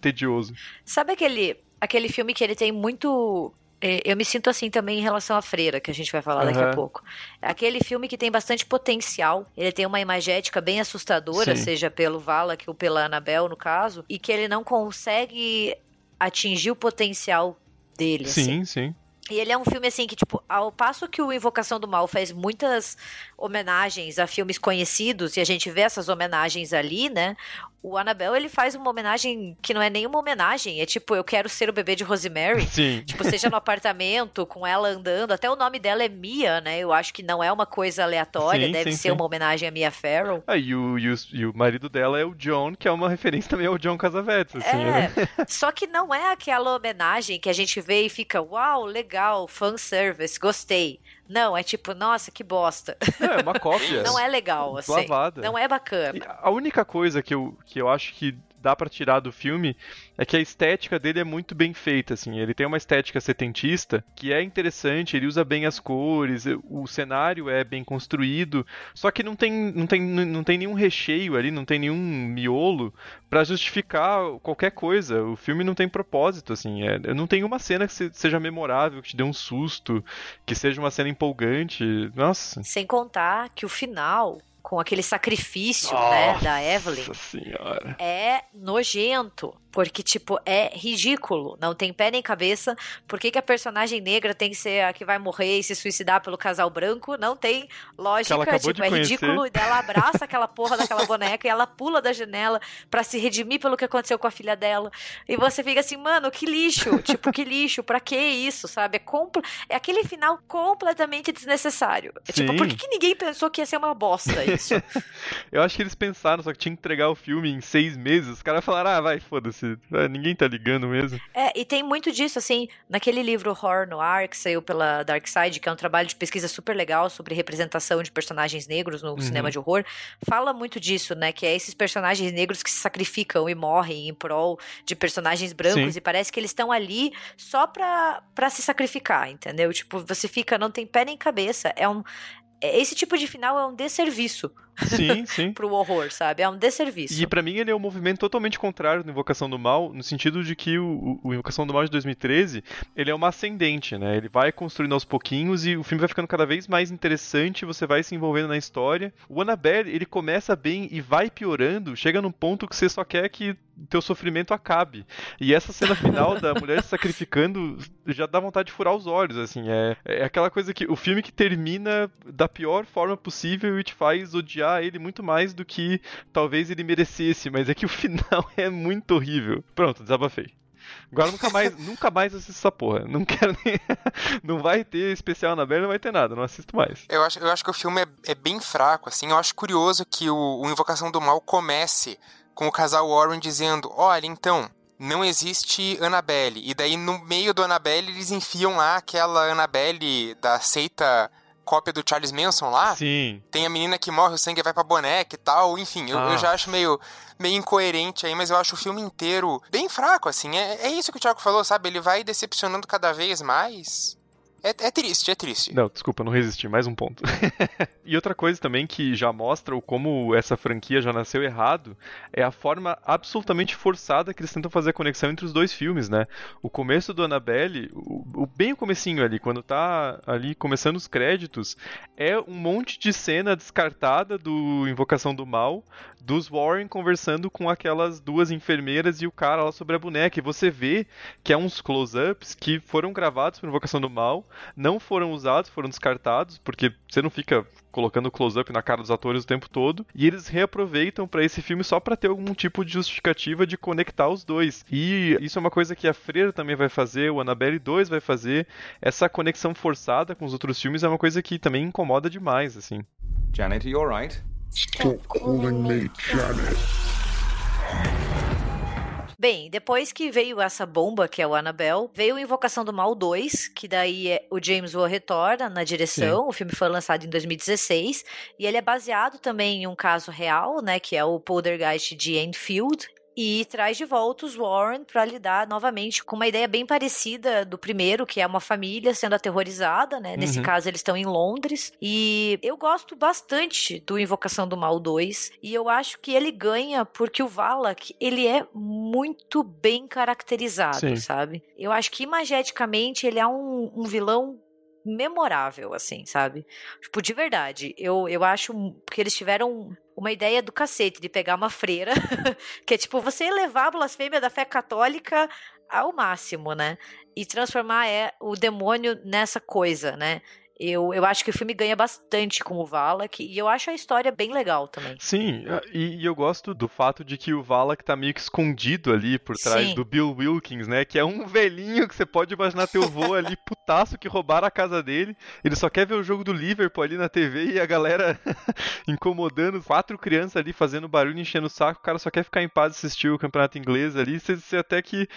tedioso. Sabe aquele aquele filme que ele tem muito é, eu me sinto assim também em relação à Freira, que a gente vai falar uhum. daqui a pouco. Aquele filme que tem bastante potencial. Ele tem uma imagética bem assustadora, Sim. seja pelo Valak ou pela Annabelle, no caso, e que ele não consegue atingir o potencial dele. Sim, assim. sim. E ele é um filme assim que, tipo, ao passo que o Invocação do Mal faz muitas homenagens a filmes conhecidos, e a gente vê essas homenagens ali, né? O Annabelle, ele faz uma homenagem que não é nenhuma homenagem, é tipo, eu quero ser o bebê de Rosemary. [laughs] Sim. Tipo, seja no apartamento, com ela andando, até o nome dela é Mia, né? Eu acho que não é uma coisa aleatória, sim, deve sim, ser sim. uma homenagem a Mia Farrow. Ah, e o, e, o, e o marido dela é o John, que é uma [laughs] referência também ao John Casavetes, assim, é, né? Só que não é aquela homenagem que a gente vê e fica, uau, legal, fanservice, gostei. Não, é tipo, nossa, que bosta. É, é uma cópia. não é legal, assim. Lavada. Não é bacana. E a única coisa que eu, que eu acho que dá para tirar do filme é que a estética dele é muito bem feita, assim. Ele tem uma estética setentista que é interessante, ele usa bem as cores, o cenário é bem construído, só que não tem, não tem, não tem nenhum recheio ali, não tem nenhum miolo para justificar qualquer coisa. O filme não tem propósito, assim. É, não tem uma cena que seja memorável, que te dê um susto, que seja uma cena empolgante. Nossa. Sem contar que o final com aquele sacrifício, né, da Evelyn. Senhora. É nojento. Porque, tipo, é ridículo. Não tem pé nem cabeça. Por que, que a personagem negra tem que ser a que vai morrer e se suicidar pelo casal branco? Não tem lógica. Tipo, é ridículo. E ela abraça aquela porra daquela boneca e ela pula da janela para se redimir pelo que aconteceu com a filha dela. E você fica assim, mano, que lixo. tipo, que lixo. Pra que isso, sabe? É, compl... é aquele final completamente desnecessário. É, tipo, por que, que ninguém pensou que ia ser uma bosta isso? [laughs] Eu acho que eles pensaram, só que tinha que entregar o filme em seis meses. Os caras falaram, ah, vai, foda-se é, ninguém tá ligando mesmo. É, e tem muito disso, assim, naquele livro Horror Noir, que saiu pela Dark Side, que é um trabalho de pesquisa super legal sobre representação de personagens negros no uhum. cinema de horror, fala muito disso, né? Que é esses personagens negros que se sacrificam e morrem em prol de personagens brancos, Sim. e parece que eles estão ali só pra, pra se sacrificar, entendeu? Tipo, você fica, não tem pé nem cabeça. É um. É, esse tipo de final é um desserviço Sim, [laughs] sim. pro horror, sabe? É um desserviço. E para mim ele é um movimento totalmente contrário do Invocação do Mal, no sentido de que o, o, Invocação do Mal de 2013, ele é uma ascendente, né? Ele vai construindo aos pouquinhos e o filme vai ficando cada vez mais interessante, você vai se envolvendo na história. O Annabelle, ele começa bem e vai piorando, chega num ponto que você só quer que teu sofrimento acabe. E essa cena final da [laughs] mulher se sacrificando já dá vontade de furar os olhos, assim. É, é aquela coisa que o filme que termina da pior forma possível e te faz odiar odiar ele muito mais do que talvez ele merecesse, mas é que o [laughs] final é muito horrível. Pronto, desabafei. Agora nunca mais, [laughs] nunca mais assisto essa porra. Não quero nem. [laughs] não vai ter especial na Bela, não vai ter nada, não assisto mais. Eu acho, eu acho que o filme é, é bem fraco, assim. Eu acho curioso que o, o Invocação do Mal comece com o casal Warren dizendo: Olha, então, não existe Annabelle. E daí, no meio do Annabelle, eles enfiam lá aquela Annabelle da seita cópia do Charles Manson lá. Sim. Tem a menina que morre, o sangue vai pra boneca e tal. Enfim, eu, ah. eu já acho meio, meio incoerente aí, mas eu acho o filme inteiro bem fraco, assim. É, é isso que o Thiago falou, sabe? Ele vai decepcionando cada vez mais. É, é, triste, é triste. Não, desculpa, não resisti, mais um ponto. [laughs] e outra coisa também que já mostra o como essa franquia já nasceu errado é a forma absolutamente forçada que eles tentam fazer a conexão entre os dois filmes, né? O começo do Annabelle, o, o bem o comecinho ali, quando tá ali começando os créditos, é um monte de cena descartada do Invocação do Mal, dos Warren conversando com aquelas duas enfermeiras e o cara lá sobre a boneca. E você vê que é uns close-ups que foram gravados por Invocação do Mal não foram usados, foram descartados, porque você não fica colocando close-up na cara dos atores o tempo todo, e eles reaproveitam para esse filme só para ter algum tipo de justificativa de conectar os dois. E isso é uma coisa que a Freira também vai fazer, o Annabelle 2 vai fazer. Essa conexão forçada com os outros filmes é uma coisa que também incomoda demais, assim. Janet, you alright? Stop calling me Janet. Bem, depois que veio essa bomba, que é o Annabelle, veio Invocação do Mal 2, que daí é, o James Wan retorna na direção. Sim. O filme foi lançado em 2016 e ele é baseado também em um caso real, né, que é o Poltergeist de Enfield, e traz de volta os Warren para lidar novamente com uma ideia bem parecida do primeiro, que é uma família sendo aterrorizada, né? Uhum. Nesse caso, eles estão em Londres. E eu gosto bastante do Invocação do Mal 2. E eu acho que ele ganha porque o Valak, ele é muito bem caracterizado, Sim. sabe? Eu acho que imageticamente ele é um, um vilão memorável, assim, sabe? Tipo, de verdade. Eu, eu acho que eles tiveram uma ideia do cacete de pegar uma freira, [laughs] que é tipo você levar a blasfêmia da fé católica ao máximo, né? E transformar é, o demônio nessa coisa, né? Eu, eu acho que o filme ganha bastante com o Valak e eu acho a história bem legal também. Sim, e, e eu gosto do fato de que o Valak tá meio que escondido ali por trás Sim. do Bill Wilkins, né? Que é um velhinho que você pode imaginar teu vô ali, [laughs] putaço, que roubaram a casa dele. Ele só quer ver o jogo do Liverpool ali na TV e a galera [laughs] incomodando, quatro crianças ali fazendo barulho, enchendo o saco. O cara só quer ficar em paz assistir o campeonato inglês ali. Você, você até que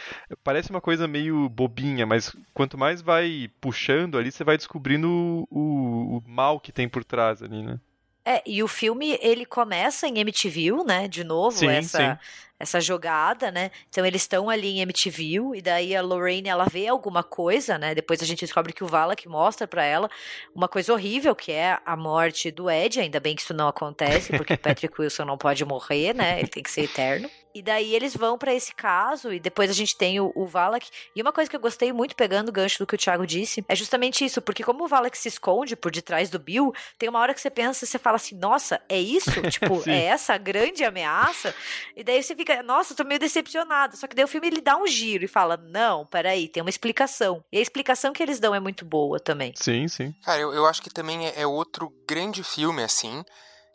parece uma coisa meio bobinha, mas quanto mais vai puxando ali, você vai descobrindo o, o, mal que tem por trás ali, né? É, e o filme ele começa em MTV, né? De novo, sim, essa, sim. Essa jogada, né? Então eles estão ali em MTV e daí a Lorraine ela vê alguma coisa, né? Depois a gente descobre que o Vala que mostra para ela uma coisa horrível que é a morte do Ed. Ainda bem que isso não acontece porque [laughs] Patrick Wilson não pode morrer, né? Ele tem que ser eterno. E daí eles vão para esse caso, e depois a gente tem o, o, Valak. E uma coisa que eu gostei muito, pegando o gancho do que o Thiago disse, é justamente isso, porque como o Valak se esconde por detrás do Bill, tem uma hora que você pensa, você fala assim, nossa, é isso? [laughs] tipo, é essa a grande ameaça? E daí você fica, nossa, tô meio decepcionado. Só que daí o filme ele dá um giro e fala, não, peraí, tem uma explicação. E a explicação que eles dão é muito boa também. Sim, sim. Cara, eu, eu acho que também é, é outro grande filme, assim.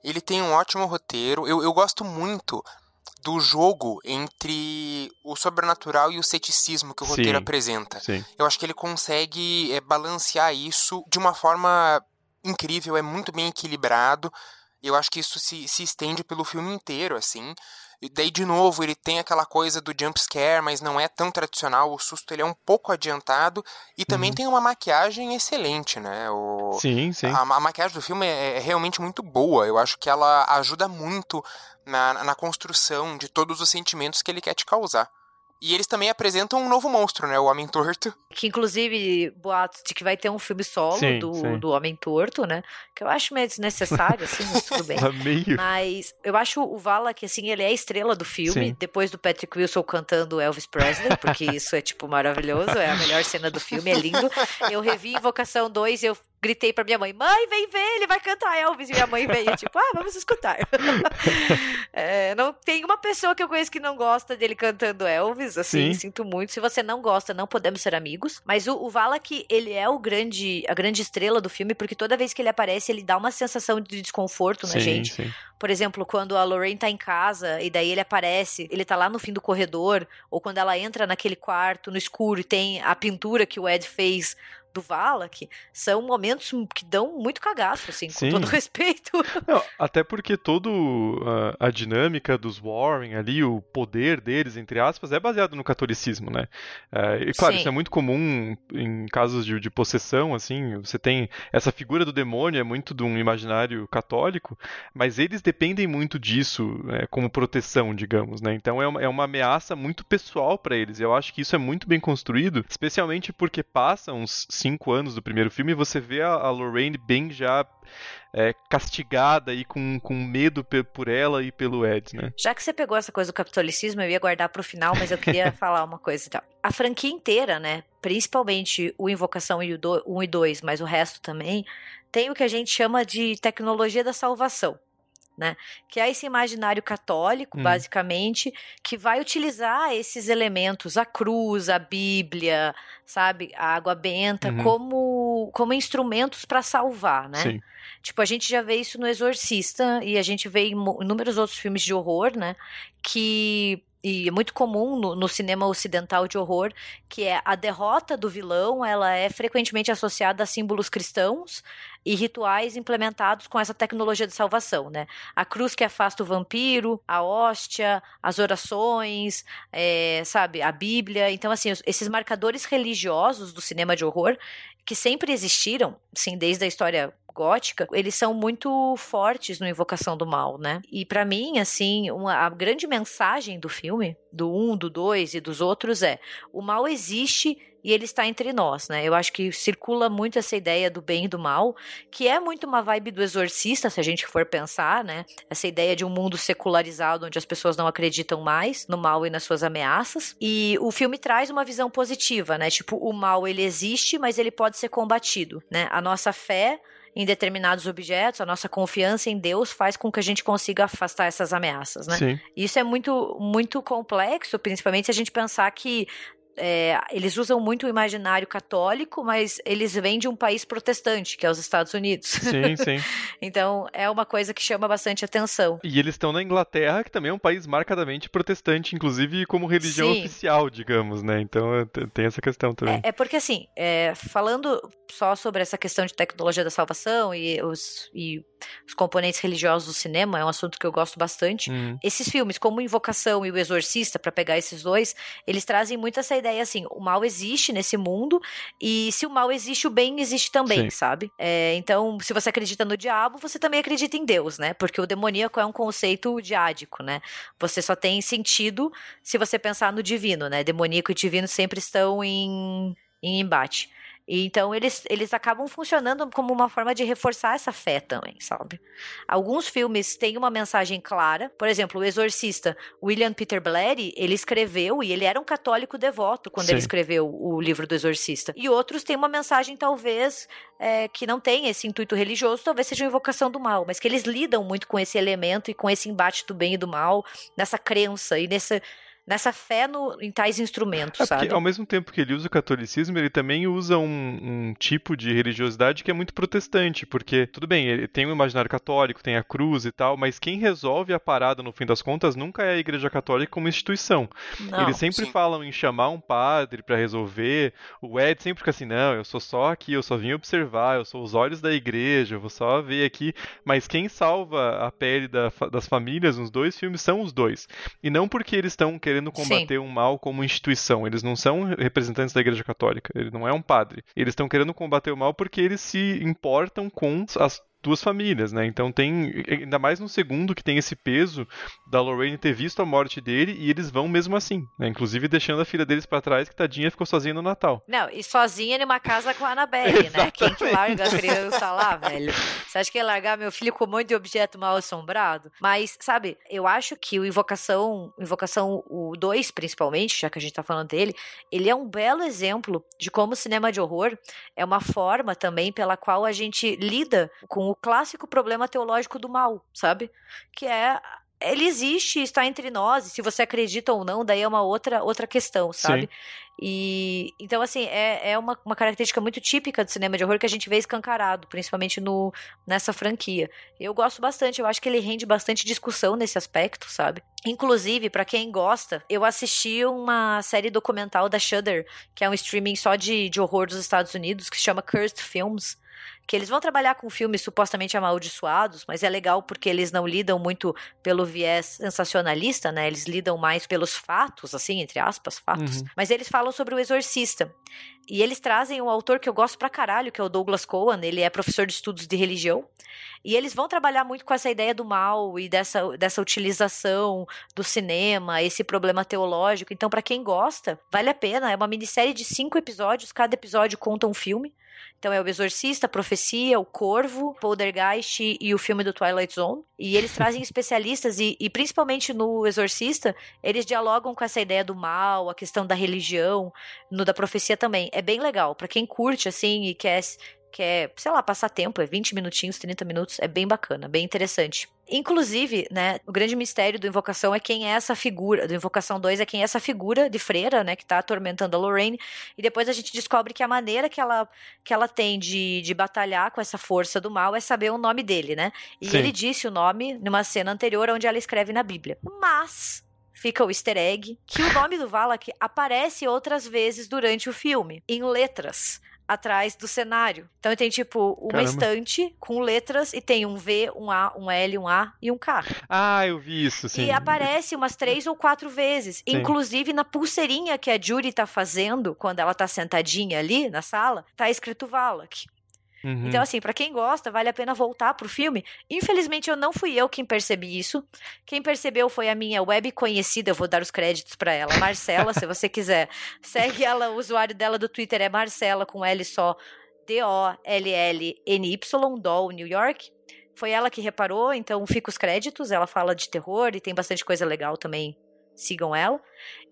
Ele tem um ótimo roteiro. Eu, eu gosto muito do jogo entre o sobrenatural e o ceticismo que o roteiro sim, apresenta. Sim. Eu acho que ele consegue é, balancear isso de uma forma incrível, é muito bem equilibrado. Eu acho que isso se, se estende pelo filme inteiro, assim. E daí, de novo, ele tem aquela coisa do jump scare, mas não é tão tradicional. O susto ele é um pouco adiantado. E também uhum. tem uma maquiagem excelente, né? O, sim, sim. A, a maquiagem do filme é, é, realmente muito boa. Eu acho que ela ajuda muito na, na construção de todos os sentimentos que ele quer te causar. E eles também apresentam um novo monstro, né? O Homem Torto. Que inclusive, boatos de que vai ter um filme solo sim, do, sim. do Homem Torto, né? Que eu acho meio desnecessário, assim, mas tudo bem. [laughs] Tá meio. Mas eu acho o Vala que, assim, ele é a estrela do filme, sim. depois do Patrick Wilson cantando Elvis Presley, porque isso é, tipo, maravilhoso, é a melhor cena do filme, é lindo. Eu revi Invocação 2 e eu gritei pra minha mãe: mãe, vem ver, ele vai cantar Elvis. E minha mãe veio, tipo, ah, vamos escutar. [laughs] é, não tem uma pessoa que eu conheço que não gosta dele cantando Elvis, assim, Sim. sinto muito. Se você não gosta, não podemos ser amigos. Mas o, o Valak, ele é o grande, a grande estrela do filme, porque toda vez que ele aparece, ele dá uma sensação de desconforto na sim, gente. Sim. Por exemplo, quando a Lorraine tá em casa e daí ele aparece, ele tá lá no fim do corredor, ou quando ela entra naquele quarto no escuro e tem a pintura que o Ed fez do Valak são momentos que dão muito cagaço, assim, Sim. com todo [laughs] respeito. Não, até porque toda a, a, dinâmica dos Warren ali, o poder deles, entre aspas, é baseado no catolicismo, né? É, e claro, Sim. isso é muito comum em casos de, de, possessão, assim, você tem essa figura do demônio, é muito de um imaginário católico, mas eles dependem muito disso é, como proteção, digamos, né? Então é uma, é uma ameaça muito pessoal para eles, eu acho que isso é muito bem construído, especialmente porque passa uns cinco anos do primeiro filme, você vê a, a Lorraine bem já é, castigada e com, com medo por ela e pelo Ed, né? Já que você pegou essa coisa do catolicismo, eu ia guardar pro final, mas eu queria [laughs] falar uma coisa então. A franquia inteira, né? Principalmente o Invocação 1 e 2, mas o resto também, tem o que a gente chama de tecnologia da salvação né? Que é esse imaginário católico, hum. basicamente, que vai utilizar esses elementos, a cruz, a Bíblia, sabe, a água benta, uhum. como, como instrumentos para salvar, né? Sim. Tipo, a gente já vê isso no Exorcista e a gente vê em inúmeros outros filmes de horror, né? Que e é muito comum no, no, cinema ocidental de horror, que é a derrota do vilão, ela é frequentemente associada a símbolos cristãos e rituais implementados com essa tecnologia de salvação, né? A cruz que afasta o vampiro, a hóstia, as orações, é, sabe, a Bíblia. Então, assim, esses marcadores religiosos do cinema de horror, que sempre existiram, sim, desde a história gótica, eles são muito fortes no Invocação do Mal, né? E para mim, assim, uma, a grande mensagem do filme, do um, do dois e dos outros é: o mal existe e ele está entre nós, né? Eu acho que circula muito essa ideia do bem e do mal, que é muito uma vibe do exorcista, se a gente for pensar, né? Essa ideia de um mundo secularizado onde as pessoas não acreditam mais no mal e nas suas ameaças. E o filme traz uma visão positiva, né? Tipo, o mal ele existe, mas ele pode ser combatido, né? A nossa fé em determinados objetos, a nossa confiança em Deus faz com que a gente consiga afastar essas ameaças, né? Sim. Isso é muito, muito complexo, principalmente se a gente pensar que é, eles usam muito o imaginário católico, mas eles vêm de um país protestante, que é os Estados Unidos. Sim, [laughs] sim. então é uma coisa que chama bastante atenção. E eles estão na Inglaterra, que também é um país marcadamente protestante, inclusive como religião sim. oficial, digamos, né? Então é, tem essa questão também. É, é porque assim, é, falando só sobre essa questão de tecnologia da salvação e os, e os componentes religiosos do cinema, é um assunto que eu gosto bastante. Uhum. Esses filmes, como Invocação e O Exorcista, para pegar esses dois, eles trazem muito essa ideia assim: o mal existe nesse mundo, e se o mal existe, o bem existe também, Sim. sabe? É, então, se você acredita no diabo, você também acredita em Deus, né? Porque o demoníaco é um conceito diádico, né? Você só tem sentido se você pensar no divino, né? Demoníaco e divino sempre estão em, em embate. Então eles, eles acabam funcionando como uma forma de reforçar essa fé também, sabe? Alguns filmes têm uma mensagem clara, por exemplo, O Exorcista, William Peter Blatty, ele escreveu e ele era um católico devoto quando Sim. ele escreveu o livro do Exorcista. E outros têm uma mensagem talvez é, que não tem esse intuito religioso, talvez seja uma invocação do mal, mas que eles lidam muito com esse elemento e com esse embate do bem e do mal, nessa crença e nessa nessa fé no, em tais instrumentos, é sabe? Ao mesmo tempo que ele usa o catolicismo, ele também usa um, um, tipo de religiosidade que é muito protestante, porque, tudo bem, ele tem o imaginário católico, tem a cruz e tal, mas quem resolve a parada, no fim das contas, nunca é a Igreja Católica como instituição. Não, Eles sempre sim. falam em chamar um padre para resolver, o Ed sempre fica assim, não, eu sou só aqui, eu só vim observar, eu sou os olhos da igreja, eu vou só ver aqui, mas quem salva a pele da, das famílias nos dois filmes são os dois. E não porque eles estão querendo querendo combater Sim. o mal como instituição. Eles não são representantes da Igreja Católica. Ele não é um padre. Eles estão querendo combater o mal porque eles se importam com as duas famílias, né? Então tem, ainda mais no segundo, que tem esse peso da Lorraine ter visto a morte dele e eles vão mesmo assim, né? Inclusive deixando a filha deles para trás, que tadinha ficou sozinha no Natal. Não, e sozinha numa casa com a Annabelle, né? Quem que larga a criança lá, velho? Você acha que ia largar meu filho com um monte de objeto mal assombrado? Mas, sabe, eu acho que o Invocação, Invocação o 2, principalmente, já que a gente tá falando dele, ele é um belo exemplo de como o cinema de horror é uma forma também pela qual a gente lida com o clássico problema teológico do mal, sabe? Que é ele existe, está entre nós, e se você acredita ou não, daí é uma outra, outra questão, sabe? Sim. E então, assim, é, é uma, uma característica muito típica do cinema de horror que a gente vê escancarado, principalmente no, nessa franquia. Eu gosto bastante, eu acho que ele rende bastante discussão nesse aspecto, sabe? Inclusive, para quem gosta, eu assisti uma série documental da Shudder, que é um streaming só de, de horror dos Estados Unidos, que se chama Cursed Films que eles vão trabalhar com filmes supostamente amaldiçoados, mas é legal porque eles não lidam muito pelo viés sensacionalista, né? Eles lidam mais pelos fatos, assim, entre aspas, fatos. Uhum. Mas eles falam sobre o exorcista. E eles trazem um autor que eu gosto pra caralho, que é o Douglas Cohen, ele é professor de estudos de religião. E eles vão trabalhar muito com essa ideia do mal e dessa, dessa utilização do cinema, esse problema teológico. Então, para quem gosta, vale a pena. É uma minissérie de cinco episódios, cada episódio conta um filme. Então é o Exorcista, a Profecia, o Corvo, Poltergeist e o filme do Twilight Zone. E eles [laughs] trazem especialistas e, e, principalmente no Exorcista, eles dialogam com essa ideia do mal, a questão da religião, no da profecia também. É bem legal para quem curte assim e quer quer, sei lá, passar tempo, é 20 minutinhos, 30 minutos, é bem bacana, bem interessante. Inclusive, né, o grande mistério do Invocação é quem é essa figura, do Invocação 2 é quem é essa figura de freira, né, que tá atormentando a Lorraine, e depois a gente descobre que a maneira que ela, que ela tem de, de batalhar com essa força do mal é saber o nome dele, né? E Sim. ele disse o nome numa cena anterior onde ela escreve na Bíblia. Mas fica o easter egg que o nome do Valak aparece outras vezes durante o filme, em letras atrás do cenário. Então tem tipo uma Caramba. estante com letras e tem um V, um A, um L, um A e um K. Ah, eu vi isso, sim. E aparece umas três ou quatro vezes. Sim. Inclusive na pulseirinha que a Judy tá fazendo quando ela tá sentadinha ali na sala, tá escrito Valak. Uhum. Então, assim, para quem gosta, vale a pena voltar pro filme. Infelizmente, eu não fui eu quem percebi isso. Quem percebeu foi a minha web conhecida, eu vou dar os créditos para ela, Marcela, se você quiser. [laughs] Segue ela, o usuário dela do Twitter é Marcela, com L só, D-O-L-L-N-Y, Doll, New York. Foi ela que reparou, então fica os créditos. Ela fala de terror e tem bastante coisa legal também sigam ela.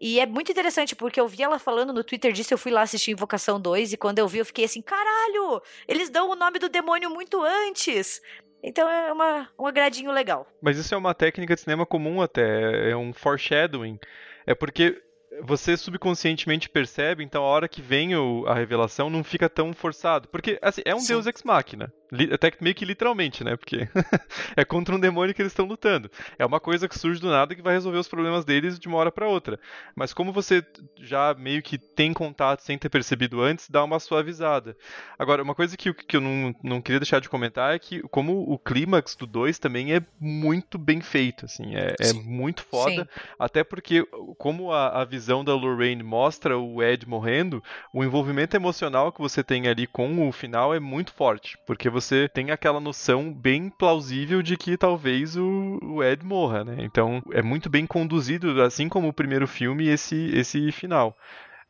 E é muito interessante, porque eu vi ela falando no Twitter disso, eu fui lá assistir Invocação 2, e quando eu vi, eu fiquei assim, caralho! Eles dão o nome do demônio muito antes! Então é uma, um agradinho legal. Mas isso é uma técnica de cinema comum até, é um foreshadowing. É porque você subconscientemente percebe, então a hora que vem o, a revelação não fica tão forçado. Porque, assim, é um Sim. deus ex machina. Até meio que literalmente, né? Porque [laughs] é contra um demônio que eles estão lutando. É uma coisa que surge do nada que vai resolver os problemas deles de uma hora para outra. Mas como você já meio que tem contato sem ter percebido antes, dá uma suavizada. Agora, uma coisa que, que eu não, não queria deixar de comentar é que como o clímax do 2 também é muito bem feito, assim. É, é muito foda. Sim. Até porque, como a, a visão da Lorraine mostra o Ed morrendo, o envolvimento emocional que você tem ali com o final é muito forte. Porque você tem aquela noção bem plausível de que talvez o, o Ed morra, né? Então é muito bem conduzido, assim como o primeiro filme, esse, esse final.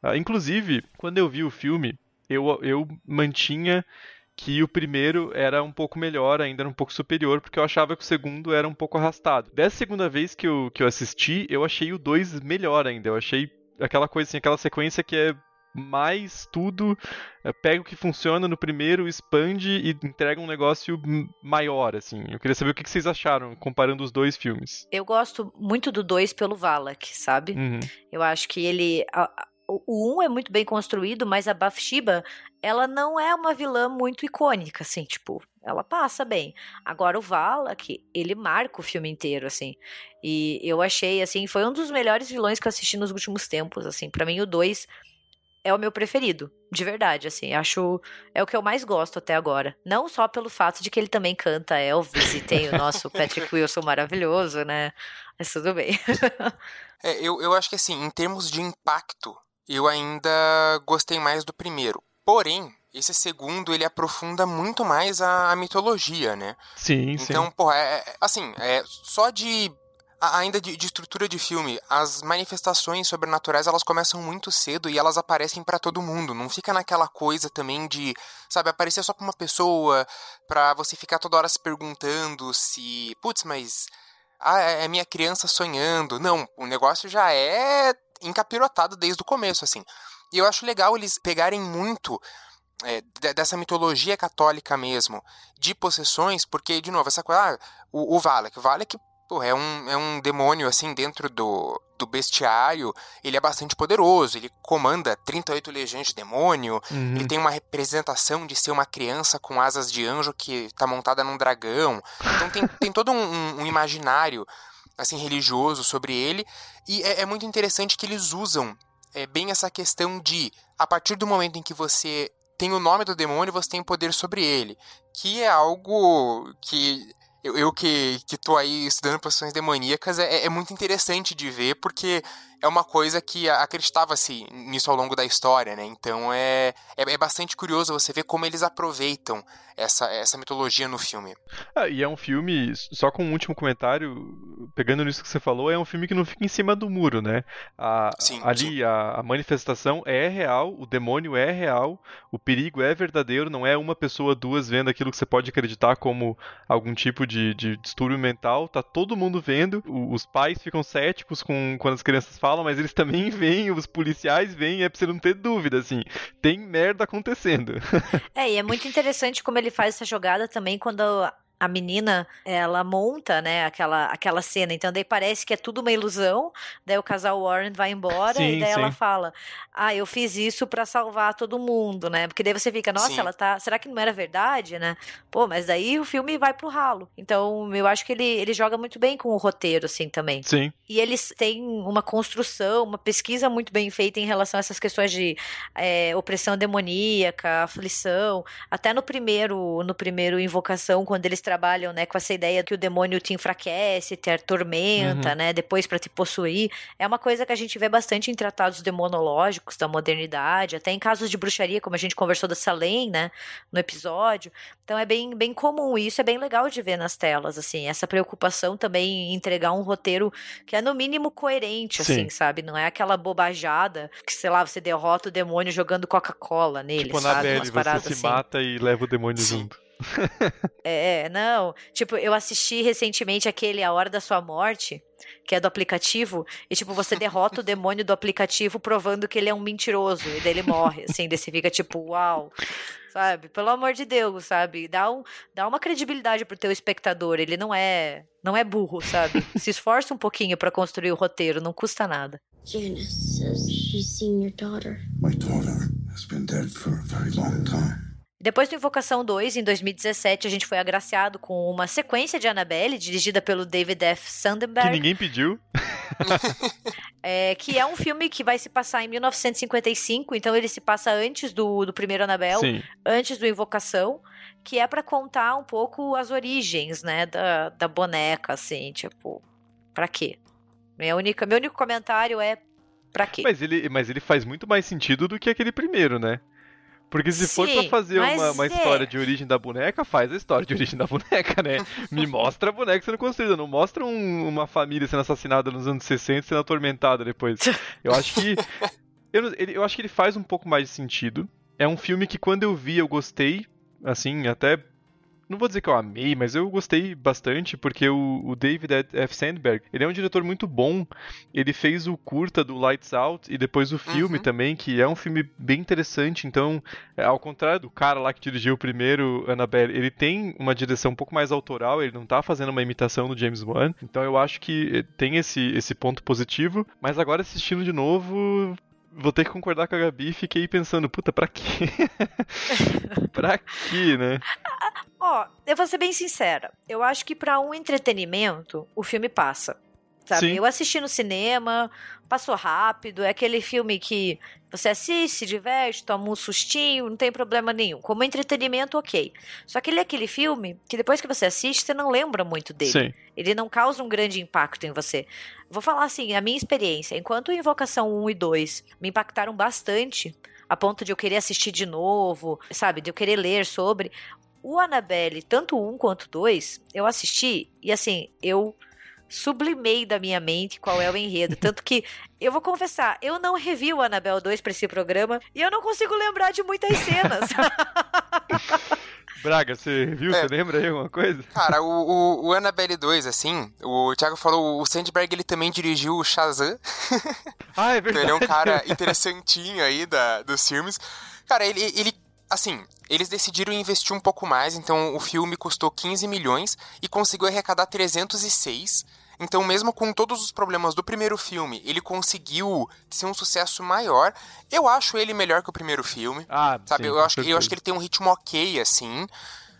Uh, inclusive, quando eu vi o filme, eu, eu mantinha que o primeiro era um pouco melhor, ainda era um pouco superior, porque eu achava que o segundo era um pouco arrastado. Dessa segunda vez que eu, que eu assisti, eu achei o dois melhor ainda. Eu achei aquela coisa assim, aquela sequência que é mais tudo, eh, pega o que funciona no primeiro, expande e entrega um negócio maior, assim. Eu queria saber o que vocês acharam, comparando os dois filmes. Eu gosto muito do dois pelo Valak, sabe? Uhum. Eu acho que ele... o um é muito bem construído, mas a Bathsheba, ela não é uma vilã muito icônica, assim, tipo, ela passa bem. Agora o Valak, ele marca o filme inteiro, assim. E eu achei, assim, foi um dos melhores vilões que eu assisti nos últimos tempos, assim. para mim o 2 é o meu preferido, de verdade, assim, acho é o que eu mais gosto até agora. Não só pelo fato de que ele também canta Elvis e tem o [laughs] nosso Patrick Wilson maravilhoso, né? Mas tudo bem. é, eu, eu acho que assim, em termos de impacto, eu ainda gostei mais do primeiro. Porém, esse segundo ele aprofunda muito mais a, a mitologia, né? Sim, então, sim. Então, porra, é, é, assim, é, só de ainda de, de, estrutura de filme, as manifestações sobrenaturais elas começam muito cedo e elas aparecem para todo mundo. Não fica naquela coisa também de, sabe, aparecer só pra uma pessoa, pra você ficar toda hora se perguntando se, putz, mas ah, é, é minha criança sonhando. Não, o negócio já é encapirotado desde o começo, assim. E eu acho legal eles pegarem muito é, dessa mitologia católica mesmo, de possessões, porque, de novo, essa coisa, ah, o, o Valak, o Valak Pô, é um, é um demônio, assim, dentro do, do bestiário. Ele é bastante poderoso. Ele comanda 38 legiões de demônio. Uhum. Ele tem uma representação de ser uma criança com asas de anjo que tá montada num dragão. Então tem, tem todo um, um imaginário, assim, religioso sobre ele. E é, é muito interessante que eles usam é, bem essa questão de, a partir do momento em que você tem o nome do demônio, você tem poder sobre ele. Que é algo que eu, eu que, que tô aí estudando posições demoníacas, é, é muito interessante de ver, porque é uma coisa que acreditava-se nisso ao longo da história, né? Então é, é, é, bastante curioso você ver como eles aproveitam essa, essa mitologia no filme. Ah, e é um filme, só com um último comentário, pegando nisso que você falou, é um filme que não fica em cima do muro, né? A, sim, ali sim. A, a, manifestação é real, o demônio é real, o perigo é verdadeiro, não é uma pessoa, duas vendo aquilo que você pode acreditar como algum tipo de, de distúrbio mental, tá todo mundo vendo, os pais ficam céticos com, quando as crianças falam falam, mas eles também [laughs] veem, os policiais veem, é pra você não ter dúvida, assim. Tem merda acontecendo. [laughs] é, e é muito interessante como ele faz essa jogada também quando a menina, ela monta, né, aquela, aquela cena. Então daí parece que é tudo uma ilusão. Daí o casal Warren vai embora sim, e daí sim. ela fala: "Ah, eu fiz isso para salvar todo mundo", né? Porque daí você fica: "Nossa, sim. ela tá, será que não era verdade, né?" Pô, mas daí o filme vai pro ralo. Então, eu acho que ele, ele joga muito bem com o roteiro assim também. Sim. E eles têm uma construção, uma pesquisa muito bem feita em relação a essas questões de é, opressão demoníaca, aflição. Até no primeiro, no primeiro Invocação, quando eles trabalham, né, com essa ideia que o demônio te enfraquece, te atormenta, uhum. né, depois para te possuir, é uma coisa que a gente vê bastante em tratados demonológicos da modernidade, até em casos de bruxaria, como a gente conversou da Salem, né, no episódio. Então é bem, bem comum e isso é bem legal de ver nas telas, assim, essa preocupação também em entregar um roteiro que é no mínimo coerente, assim, Sim. sabe? Não é aquela bobajada que, sei lá, você derrota o demônio jogando Coca-Cola nele, tipo, sabe? Tipo, você se assim. mata e leva o demônio Sim. junto. É, não. Tipo, eu assisti recentemente aquele A Hora da Sua Morte, que é do aplicativo, e tipo, você derrota o demônio do aplicativo provando que ele é um mentiroso, e daí ele morre, assim, daí você fica tipo, uau. Sabe? Pelo amor de Deus, sabe? Dá, um, dá uma credibilidade pro teu espectador. Ele não é não é burro, sabe? Se esforça um pouquinho para construir o roteiro, não custa nada. Janice says she's seen your daughter. My daughter has been dead for a very long time. Depois do Invocação 2, em 2017, a gente foi agraciado com uma sequência de Annabelle, dirigida pelo David F. Sandenberg. Que ninguém pediu. [laughs] é, que é um filme que vai se passar em 1955, então ele se passa antes do, do primeiro Annabelle, Sim. antes do Invocação, que é para contar um pouco as origens, né, da, da boneca, assim, tipo, pra quê? Minha única, meu único comentário é pra quê? Mas ele, mas ele faz muito mais sentido do que aquele primeiro, né? Porque se Sim, for pra fazer uma, uma é. história de origem da boneca, faz a história de origem da [laughs] boneca, né? Me [laughs] mostra a boneca sendo construída, não mostra um, uma família sendo assassinada nos anos 60 sendo atormentada depois. Eu acho que. [laughs] Eu, ele, eu acho que ele faz um pouco mais de sentido. É um filme que quando eu vi eu gostei, assim, até não vou dizer que eu amei, mas eu gostei bastante, porque o, o, David F. Sandberg, ele é um diretor muito bom. Ele fez o curta do Lights Out e depois o filme uhum. também, que é um filme bem interessante. Então, é, ao contrário do cara lá que dirigiu o primeiro Annabelle, ele tem uma direção um pouco mais autoral, ele não tá fazendo uma imitação do James Wan. Então eu acho que eh, tem esse, esse ponto positivo. Mas agora assistindo de novo, vou ter que concordar com a Gabi e fiquei pensando, puta, pra quê? [laughs] pra quê, né? Ó, eu vou ser bem sincera. Eu acho que para um entretenimento, o filme passa. Sabe? Sim. Eu assisti no cinema, passou rápido, é aquele filme que você assiste, se diverte, toma um sustinho, não tem problema nenhum. Como entretenimento, ok. Só que ele é aquele filme que depois que você assiste, você não lembra muito dele. Sim. Ele não causa um grande impacto em você. Vou falar assim, a minha experiência, enquanto Invocação 1 e 2 me impactaram bastante, a ponto de eu querer assistir de novo, sabe, de eu querer ler sobre, o Annabelle, tanto um quanto dois, eu assisti e assim, eu sublimei da minha mente qual é o enredo. Tanto que, eu vou confessar, eu não revi o Annabelle 2 para esse programa e eu não consigo lembrar de muitas cenas. [laughs] Braga, você viu? É. Você lembra aí alguma coisa? Cara, o, o, o Annabelle 2, assim, o Thiago falou, o Sandberg ele também dirigiu o Shazam. Ah, é verdade. então ele é um cara interessantinho aí da, dos filmes. Cara, ele, ele Assim, eles decidiram investir um pouco mais, então o filme custou 15 milhões e conseguiu arrecadar 306. Então, mesmo com todos os problemas do primeiro filme, ele conseguiu ser um sucesso maior. Eu acho ele melhor que o primeiro filme. Ah, sabe? Sim, eu, acho, eu acho que ele tem um ritmo ok, assim.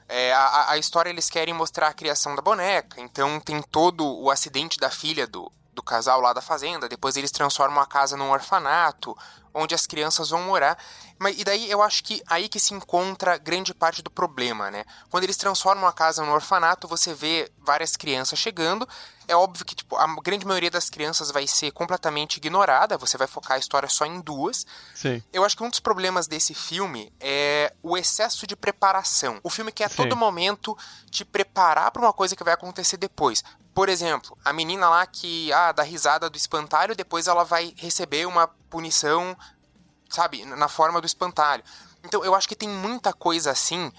É, a, a história eles querem mostrar a criação da boneca, então tem todo o acidente da filha do, do casal lá da fazenda, depois eles transformam a casa num orfanato, onde as crianças vão morar. Mas, e daí eu acho que aí que se encontra grande parte do problema, né? Quando eles transformam a casa num orfanato, você vê várias crianças chegando. É óbvio que tipo, a grande maioria das crianças vai ser completamente ignorada, você vai focar a história só em duas. Sim. Eu acho que um dos problemas desse filme é o excesso de preparação. O filme quer a todo momento te preparar para uma coisa que vai acontecer depois. Por exemplo, a menina lá que ah, dá risada do espantalho, depois ela vai receber uma punição, sabe, na forma do espantalho. Então eu acho que tem muita coisa assim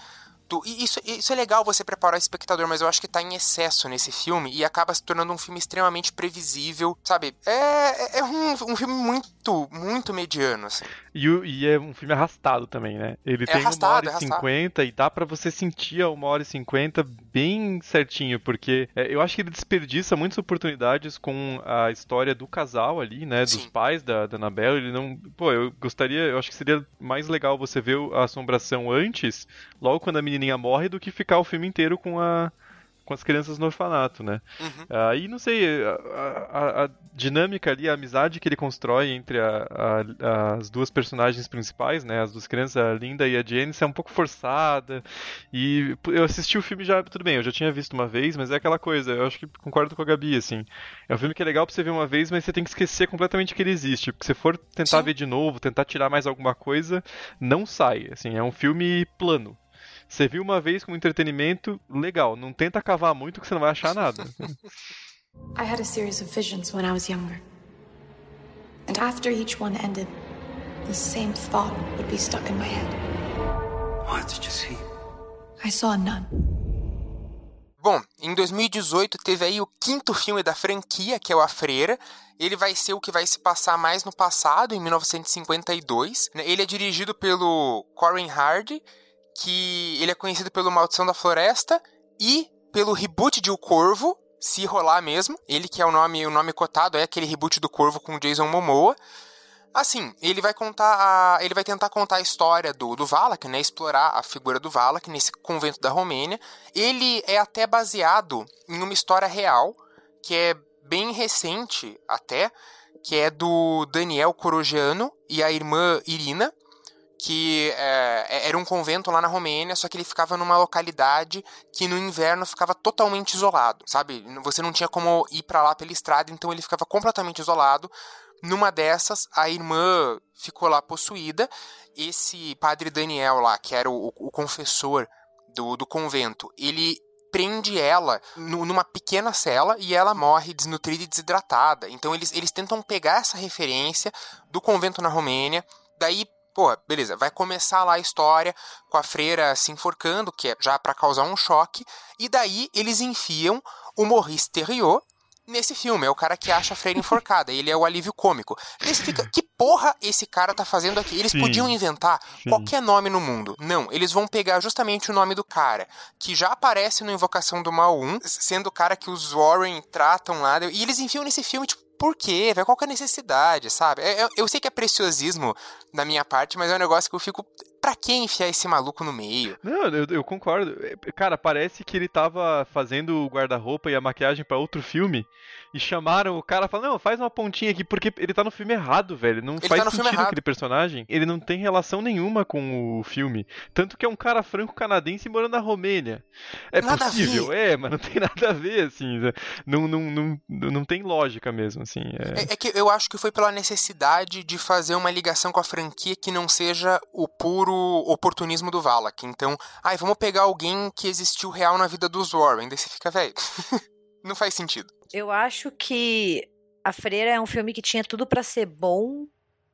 do, isso, isso é legal você preparar o espectador, mas eu acho que tá em excesso nesse filme e acaba se tornando um filme extremamente previsível, sabe? É, é, é um, um filme muito, muito mediano, assim. E, e é um filme arrastado também, né? Ele é tem arrastado, uma hora e é cinquenta e dá para você sentir a uma hora e cinquenta bem certinho, porque é, eu acho que ele desperdiça muitas oportunidades com a história do casal ali, né? Dos Sim. pais da, da Annabelle. Ele não. Pô, eu gostaria. Eu acho que seria mais legal você ver a assombração antes, logo quando a menininha morre, do que ficar o filme inteiro com a. Com as crianças no orfanato, né? Uhum. Aí, não sei, a, a- a dinâmica ali, a amizade que ele constrói entre a- as duas personagens principais, né? As duas crianças, a Linda e a Janice, é um pouco forçada. E eu assisti o filme já, tudo bem, eu já tinha visto uma vez, mas é aquela coisa, eu acho que concordo com a Gabi, assim. É um filme que é legal pra você ver uma vez, mas você tem que esquecer completamente que ele existe. Porque se for tentar Sim. ver de novo, tentar tirar mais alguma coisa, não sai. Assim, é um filme plano. Você viu uma vez como entretenimento, legal. Não tenta cavar muito que você não vai achar nada. [laughs] I had a series of visions when I was younger. And after each one ended, the same thought would be stuck in my head. What did you see? I saw nun. Bom, em 2018 teve aí o quinto filme da franquia, que é o A Freira. Ele vai ser o que vai se passar mais no passado, em 1952. né? Ele é dirigido pelo Corin Hardy, que ele é conhecido pelo Maldição da Floresta e pelo reboot de O Corvo, se rolar mesmo. Ele que é o nome, o nome cotado, é aquele reboot do Corvo com o Jason Momoa. Assim, ele vai contar a, ele vai tentar contar a história do, do Valak, né, explorar a figura do Valak nesse convento da Romênia. Ele é até baseado em uma história real, que é bem recente até, que é do Daniel Corogiano e a irmã Irina, que é, era um convento lá na Romênia, só que ele ficava numa localidade que no inverno ficava totalmente isolado, sabe? Você não tinha como ir para lá pela estrada, então ele ficava completamente isolado. Numa dessas, a irmã ficou lá possuída. Esse padre Daniel lá, que era o, o confessor do, do convento, ele prende ela nu- numa pequena cela e ela morre desnutrida e desidratada. Então eles, eles tentam pegar essa referência do convento na Romênia. Daí, pô, beleza, vai começar lá a história com a freira se enforcando, que é já para causar um choque. E daí eles enfiam o Maurice Theriot nesse filme. É o cara que acha a freira enforcada. Ele é o alívio cômico. Você fica, que porra esse cara tá fazendo aqui? Eles Sim. podiam inventar Sim. qualquer nome no mundo. Não, eles vão pegar justamente o nome do cara, que já aparece no Invocação do Mal 1, sendo o cara que os Warren tratam lá. E eles enfiam nesse filme, tipo, por quê? velho? Qual que é a necessidade, sabe? É- é- eu sei que é preciosismo da minha parte, mas é um negócio que eu fico. Pra que enfiar esse maluco no meio? Não, eu, eu concordo. É, Cara, parece que ele tava fazendo o guarda-roupa e a maquiagem pra outro filme e chamaram o cara e falaram, não, faz uma pontinha aqui, porque ele tá no filme errado, velho. Não Ele faz tá no filme sentido aquele personagem. Ele não tem relação nenhuma com o filme. Tanto que é um cara franco-canadense morando na Romênia. É Nada possível, é, mas não tem [laughs] nada a ver, assim. Não, não, não, não tem lógica mesmo, assim. É... É, é que eu acho que foi pela necessidade de fazer uma ligação com a franquia que não seja o puro oportunismo do Valak. Então, ai, vamos pegar alguém que existiu real na vida dos Warren. Daí você fica, velho. [laughs] não faz sentido. Eu acho que A Freira é um filme que tinha tudo pra ser bom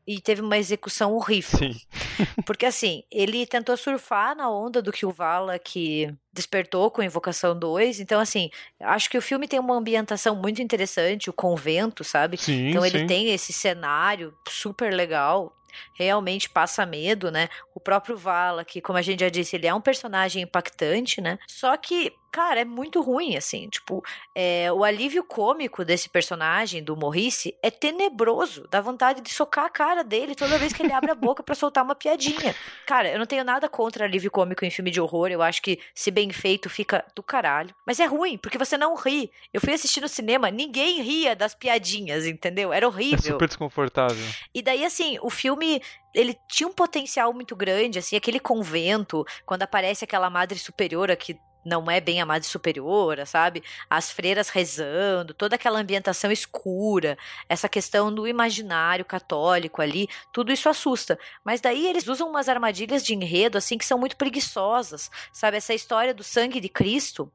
e teve uma execução horrível. Sim. [laughs] Porque assim, ele tentou surfar na onda do que o Vala que despertou com Invocação 2. Então, assim, acho que o filme tem uma ambientação muito interessante, o convento, sabe? Sim, Então sim. ele tem esse cenário super legal. Realmente passa medo, né? O próprio Vala, que, como a gente já disse, ele é um personagem impactante, né? Só que, cara, é muito ruim, assim. Tipo, é, o alívio cômico desse personagem, do Maurice, é tenebroso. Dá vontade de socar a cara dele toda vez que ele abre a boca pra soltar uma piadinha. Cara, eu não tenho nada contra alívio cômico em filme de horror. Eu acho que, se bem feito, fica do caralho. Mas é ruim, porque você não ri. Eu fui assistir no cinema, ninguém ria das piadinhas, entendeu? Era É horrível. super desconfortável. E daí, assim, o filme, ele tinha um potencial muito grande, assim, aquele convento, quando aparece aquela madre superiora que não é bem a madre superiora, sabe? As freiras rezando, toda aquela ambientação escura, essa questão do imaginário católico ali, tudo isso assusta. Mas daí eles usam umas armadilhas de enredo, assim, que são muito preguiçosas, sabe? Essa história do sangue de Cristo.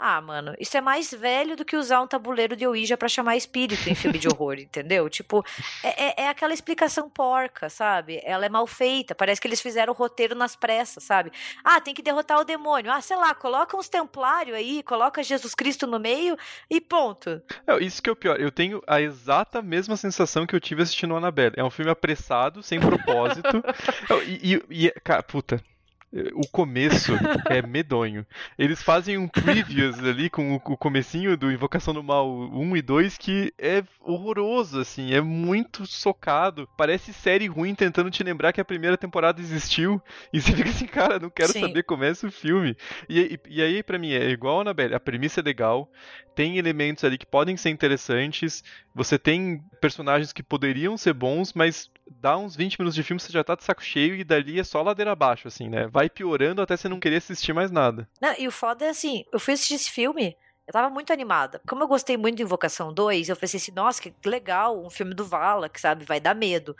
Ah, mano, isso é mais velho do que usar um tabuleiro de Ouija pra chamar espírito em filme de [laughs] horror, entendeu? Tipo, é, é- é aquela explicação porca, sabe? Ela é mal feita. Parece que eles fizeram o roteiro nas pressas, sabe? Ah, tem que derrotar o demônio. Ah, sei lá, coloca uns templários aí, coloca Jesus Cristo no meio e ponto. Não, isso que é o pior. Eu tenho a exata mesma sensação que eu tive assistindo o Annabelle. É um filme apressado, sem propósito. [laughs] E, e, e, cara, puta. O começo é medonho. Eles fazem um previews [laughs] ali com o, comecinho do Invocação do Mal 1 e 2 que é horroroso, assim, é muito socado. Parece série ruim tentando te lembrar que a primeira temporada existiu. [laughs] E você fica assim, cara, não quero Sim. saber, começa o filme. E, e, e aí, para mim, é igual a Annabelle, a premissa é legal, tem elementos ali que podem ser interessantes, você tem personagens que poderiam ser bons, mas dá uns 20 minutos de filme, você já tá de saco cheio e dali é só ladeira abaixo, assim, né? Vai piorando até você não querer assistir mais nada. Não, e o foda é assim, eu fui assistir esse filme, eu tava muito animada. Como eu gostei muito de Invocação 2, eu pensei assim, nossa, que legal, um filme do Vala, que sabe, vai dar medo.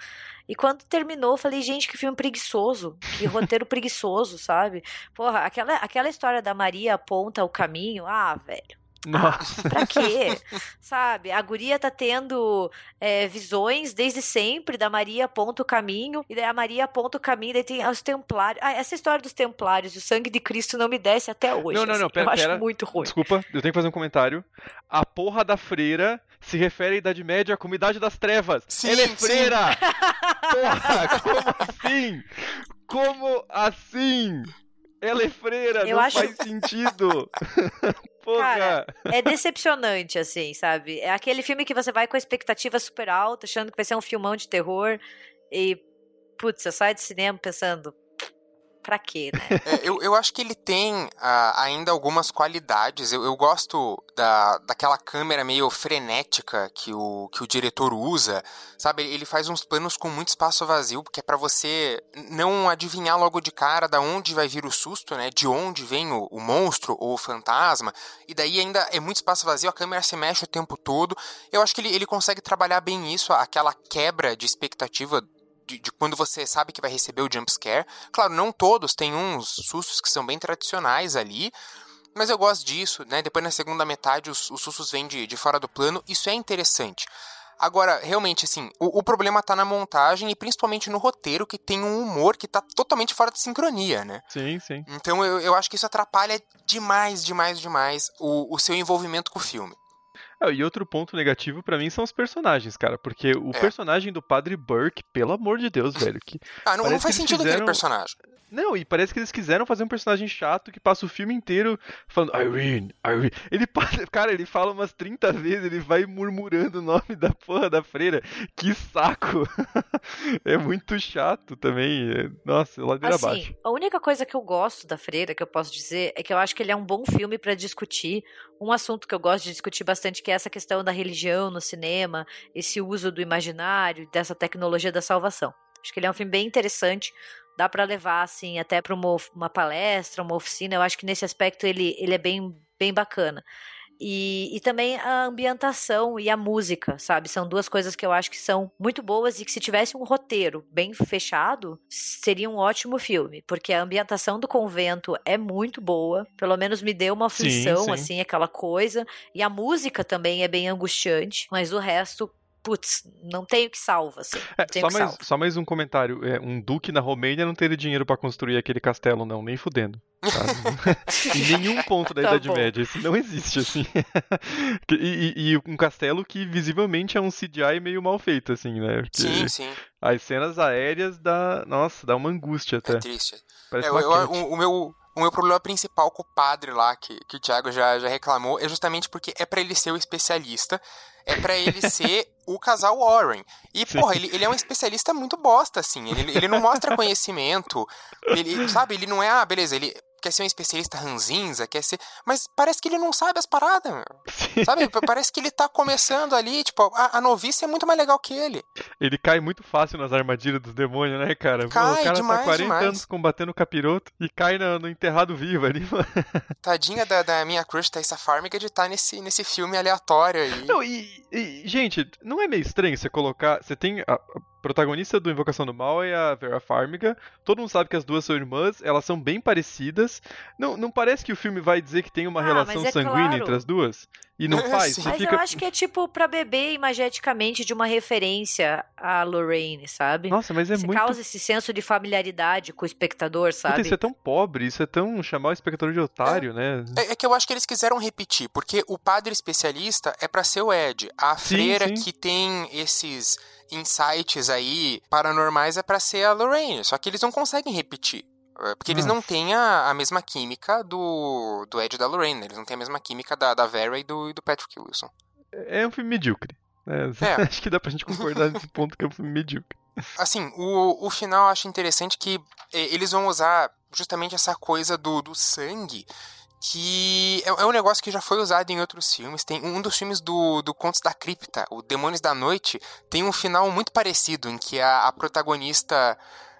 E quando terminou, eu falei, gente, que filme preguiçoso, que roteiro preguiçoso, sabe? Porra, aquela, aquela história da Maria aponta o caminho, ah, velho. Nossa. Pra quê? [laughs] Sabe? A guria tá tendo é, visões desde sempre da Maria aponta o caminho, e daí a Maria aponta o caminho, daí tem os templários. Ah, essa história dos templários, o sangue de Cristo não me desce até hoje. Não, não, assim. não, pera, eu pera. acho muito ruim. Desculpa, eu tenho que fazer um comentário. A porra da freira se refere à Idade Média como Idade das Trevas. Sim, Ela é freira! [laughs] Porra, como assim? Como assim? Ela é freira, eu não acho... faz sentido. [laughs] Porra. Cara, é decepcionante, assim, sabe? É aquele filme que você vai com a expectativa super alta, achando que vai ser um filmão de terror. E, putz, você sai de cinema pensando, pra quê, né? [laughs] É, eu, eu acho que ele tem uh, ainda algumas qualidades. Eu, eu gosto da, daquela câmera meio frenética que o, que o diretor usa, sabe? Ele faz uns planos com muito espaço vazio, porque é para você não adivinhar logo de cara da onde vai vir o susto, né? De onde vem o, o monstro ou o fantasma. E daí ainda é muito espaço vazio, a câmera se mexe o tempo todo. Eu acho que ele, ele consegue trabalhar bem isso, aquela quebra de expectativa de, de, quando você sabe que vai receber o jump scare. Claro, não todos, tem uns sustos que são bem tradicionais ali, mas eu gosto disso, né? Depois na segunda metade os, os sustos vêm de, de fora do plano, isso é interessante. Agora, realmente, assim, o, o, problema tá na montagem e principalmente no roteiro, que tem um humor que tá totalmente fora de sincronia, né? Sim, sim. Então eu, eu acho que isso atrapalha demais, demais, demais o, o seu envolvimento com o filme. É, e outro ponto negativo para mim são os personagens, cara. Porque o é. personagem do Padre Burke, pelo amor de Deus, velho. Que ah, não, não faz sentido fizeram... aquele personagem. Não, e parece que eles quiseram fazer um personagem chato que passa o filme inteiro falando Irene, Irene. Ele [laughs] cara, ele fala umas 30 vezes, ele vai murmurando o nome da porra da freira. Que saco! [laughs] é muito chato também. Nossa, ladeira assim, abaixo. A única coisa que eu gosto da freira, que eu posso dizer, é que eu acho que ele é um bom filme para discutir um assunto que eu gosto de discutir bastante, que é essa questão da religião no cinema, esse uso do imaginário, dessa tecnologia da salvação. Acho que ele é um filme bem interessante, dá para levar assim até para uma, uma palestra, uma oficina. Eu acho que nesse aspecto ele, ele é bem, bem bacana. E, e também a ambientação e a música, sabe? São duas coisas que eu acho que são muito boas e que se tivesse um roteiro bem fechado, seria um ótimo filme. Porque a ambientação do convento é muito boa. Pelo menos me deu uma aflição, sim, sim. assim, aquela coisa. E a música também é bem angustiante. Mas o resto, putz, não tenho que salva, assim. É, só, mais, só mais um comentário. É, um duque na Romênia não teria dinheiro para construir aquele castelo, não, nem fudendo. [laughs] em nenhum ponto da tá Idade bom. Média. Isso não existe, assim. [laughs] e, e, e, um castelo que visivelmente é um CGI meio mal feito, assim, né? Porque sim, sim. As cenas aéreas dá. Nossa, dá uma angústia até. É triste. É, eu, eu, o, o, meu, o meu problema principal com o padre lá, que, que o Thiago já, já reclamou, é justamente porque é para ele ser o especialista é para ele ser o casal Warren. E, porra, ele, ele é um especialista muito bosta, assim. Ele, ele não mostra [laughs] conhecimento. Ele, sabe, ele não é, ah, beleza, ele quer ser um especialista ranzinza, quer ser. Mas parece que ele não sabe as paradas, meu. Sabe? Parece que ele tá começando ali, tipo, a, a, novice é muito mais legal que ele. Ele cai muito fácil nas armadilhas dos demônios, né, cara? Cai, o cara tá demais, tá 40 demais. anos combatendo o capiroto e cai no, no enterrado vivo ali, [laughs] mano. Tadinha da, da minha crush Thaisa Farmiga de estar tá nesse, nesse filme aleatório aí. Não, e, e, gente, não é meio estranho você colocar. Você tem. A, protagonista do Invocação do Mal é a Vera Farmiga. Todo mundo sabe que as duas são irmãs, elas são bem parecidas. Não, não parece que o filme vai dizer que tem uma ah, relação é sanguínea claro. entre as duas? E não [laughs] faz? Mas fica... eu acho que é tipo pra beber imageticamente de uma referência a Lorraine, sabe? Nossa, mas é Você muito... causa esse senso de familiaridade com o espectador, sabe? Puta, isso é tão pobre, isso é tão chamar o espectador de otário, é, né? É, é, que eu acho que eles quiseram repetir, porque o padre especialista é para ser o Ed. A sim, freira sim. que tem esses insights aí paranormais é para ser a Lorraine, só que eles não conseguem repetir. É, Porque eles não têm a, a mesma química do, do Ed e da Lorraine, né? eles não têm a mesma química da, da Vera e do, e do Patrick Wilson. É um filme medíocre. né? [laughs] É. Acho que dá pra gente concordar nesse ponto que é um filme medíocre. Assim, o, o final eu acho interessante que eles vão usar justamente essa coisa do, do sangue, que é, é um negócio que já foi usado em outros filmes. Tem um dos filmes do, do Contos da Cripta, o Demônios da Noite, tem um final muito parecido, em que a, a protagonista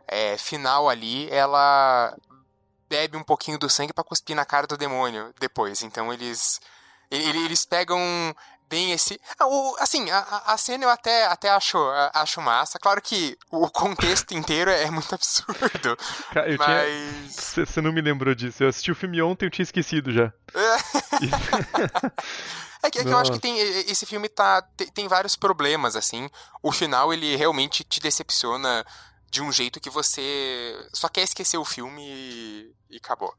eh, final ali, ela bebe um pouquinho do sangue pra cuspir na cara do demônio depois. Então eles ele- eles pegam bem esse. Ah, Assim, a, a- cena eu até, até acho, acho massa. Claro que o [laughs] contexto inteiro é muito absurdo. Ca- Eu tinha. mas. Você você não me lembrou disso. Eu assisti o filme ontem e eu tinha esquecido já. [laughs] É que, é que eu acho que tem, esse filme tá, tem, tem vários problemas, assim. O final, ele realmente te decepciona de um jeito que você só quer esquecer o filme e, e acabou.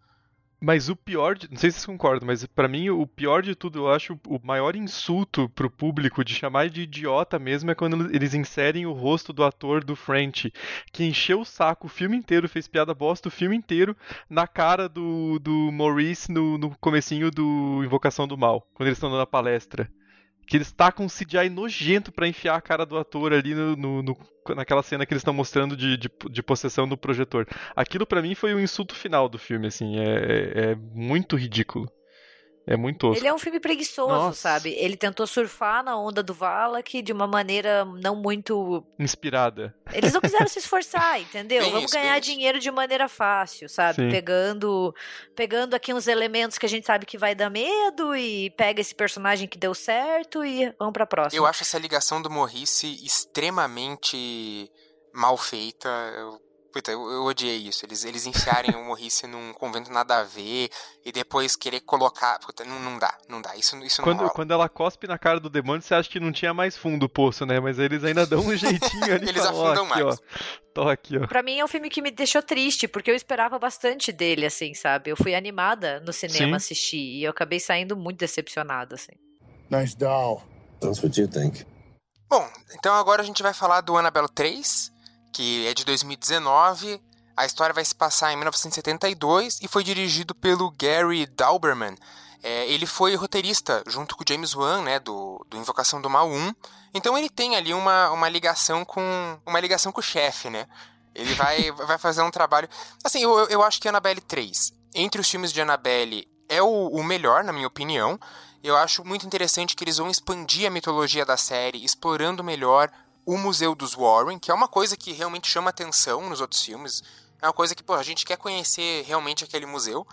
Mas o pior, de, não sei se vocês concordam, mas pra mim o pior de tudo, eu acho o maior insulto pro público de chamar de idiota mesmo é quando eles inserem o rosto do ator do French, que encheu o saco o filme inteiro, fez piada bosta o filme inteiro na cara do, do Maurice no, no comecinho do Invocação do Mal, quando eles estão dando a palestra. Que eles tacam um CGI nojento pra enfiar a cara do ator ali no, no- no- naquela cena que eles estão mostrando de, de, de possessão do projetor. Aquilo pra mim foi o insulto final do filme, assim, é, é- é muito ridículo. É muito tosco. Ele é um filme preguiçoso, Nossa. sabe? Ele tentou surfar na onda do Valak de uma maneira não muito. Inspirada. Eles não quiseram [laughs] se esforçar, entendeu? Bem Vamos ganhar isso. dinheiro de maneira fácil, sabe? Sim. Pegando, pegando aqui uns elementos que a gente sabe que vai dar medo e pega esse personagem que deu certo e vamos pra próxima. Eu acho essa ligação do Morrice extremamente mal feita. Eu, puta, eu, eu odiei isso. Eles, eles enfiarem o Morrice num convento nada a ver e depois querer colocar. Puta, não, não dá, não dá. Isso, isso não Quando, rola. quando ela cospe na cara do demônio, você acha que não tinha mais fundo o poço, né? Mas eles ainda dão um jeitinho ali. [laughs] Eles falam, ó, afundam aqui, mais. Ó, tô aqui, ó. Pra mim é um filme que me deixou triste, porque eu esperava bastante dele, assim, sabe? Eu fui animada no cinema Sim. assistir e eu acabei saindo muito decepcionada, assim. Nice doll. That's what you think. Bom, então agora a gente vai falar do Annabelle 3, que é de 2019. A história vai se passar em 1972 e foi dirigido pelo Gary Dauberman. É, ele foi roteirista junto com o James Wan, né, do, do Invocação do Mal 1. Então ele tem ali uma, uma ligação com uma ligação com o chefe, né? Ele vai, [laughs] vai fazer um trabalho. Assim, eu, eu acho que Annabelle 3, entre os filmes de Annabelle, é o, o melhor, na minha opinião. Eu acho muito interessante que eles vão expandir a mitologia da série, explorando melhor o Museu dos Warren, que é uma coisa que realmente chama atenção nos outros filmes. É uma coisa que, pô, a gente quer conhecer realmente aquele museu.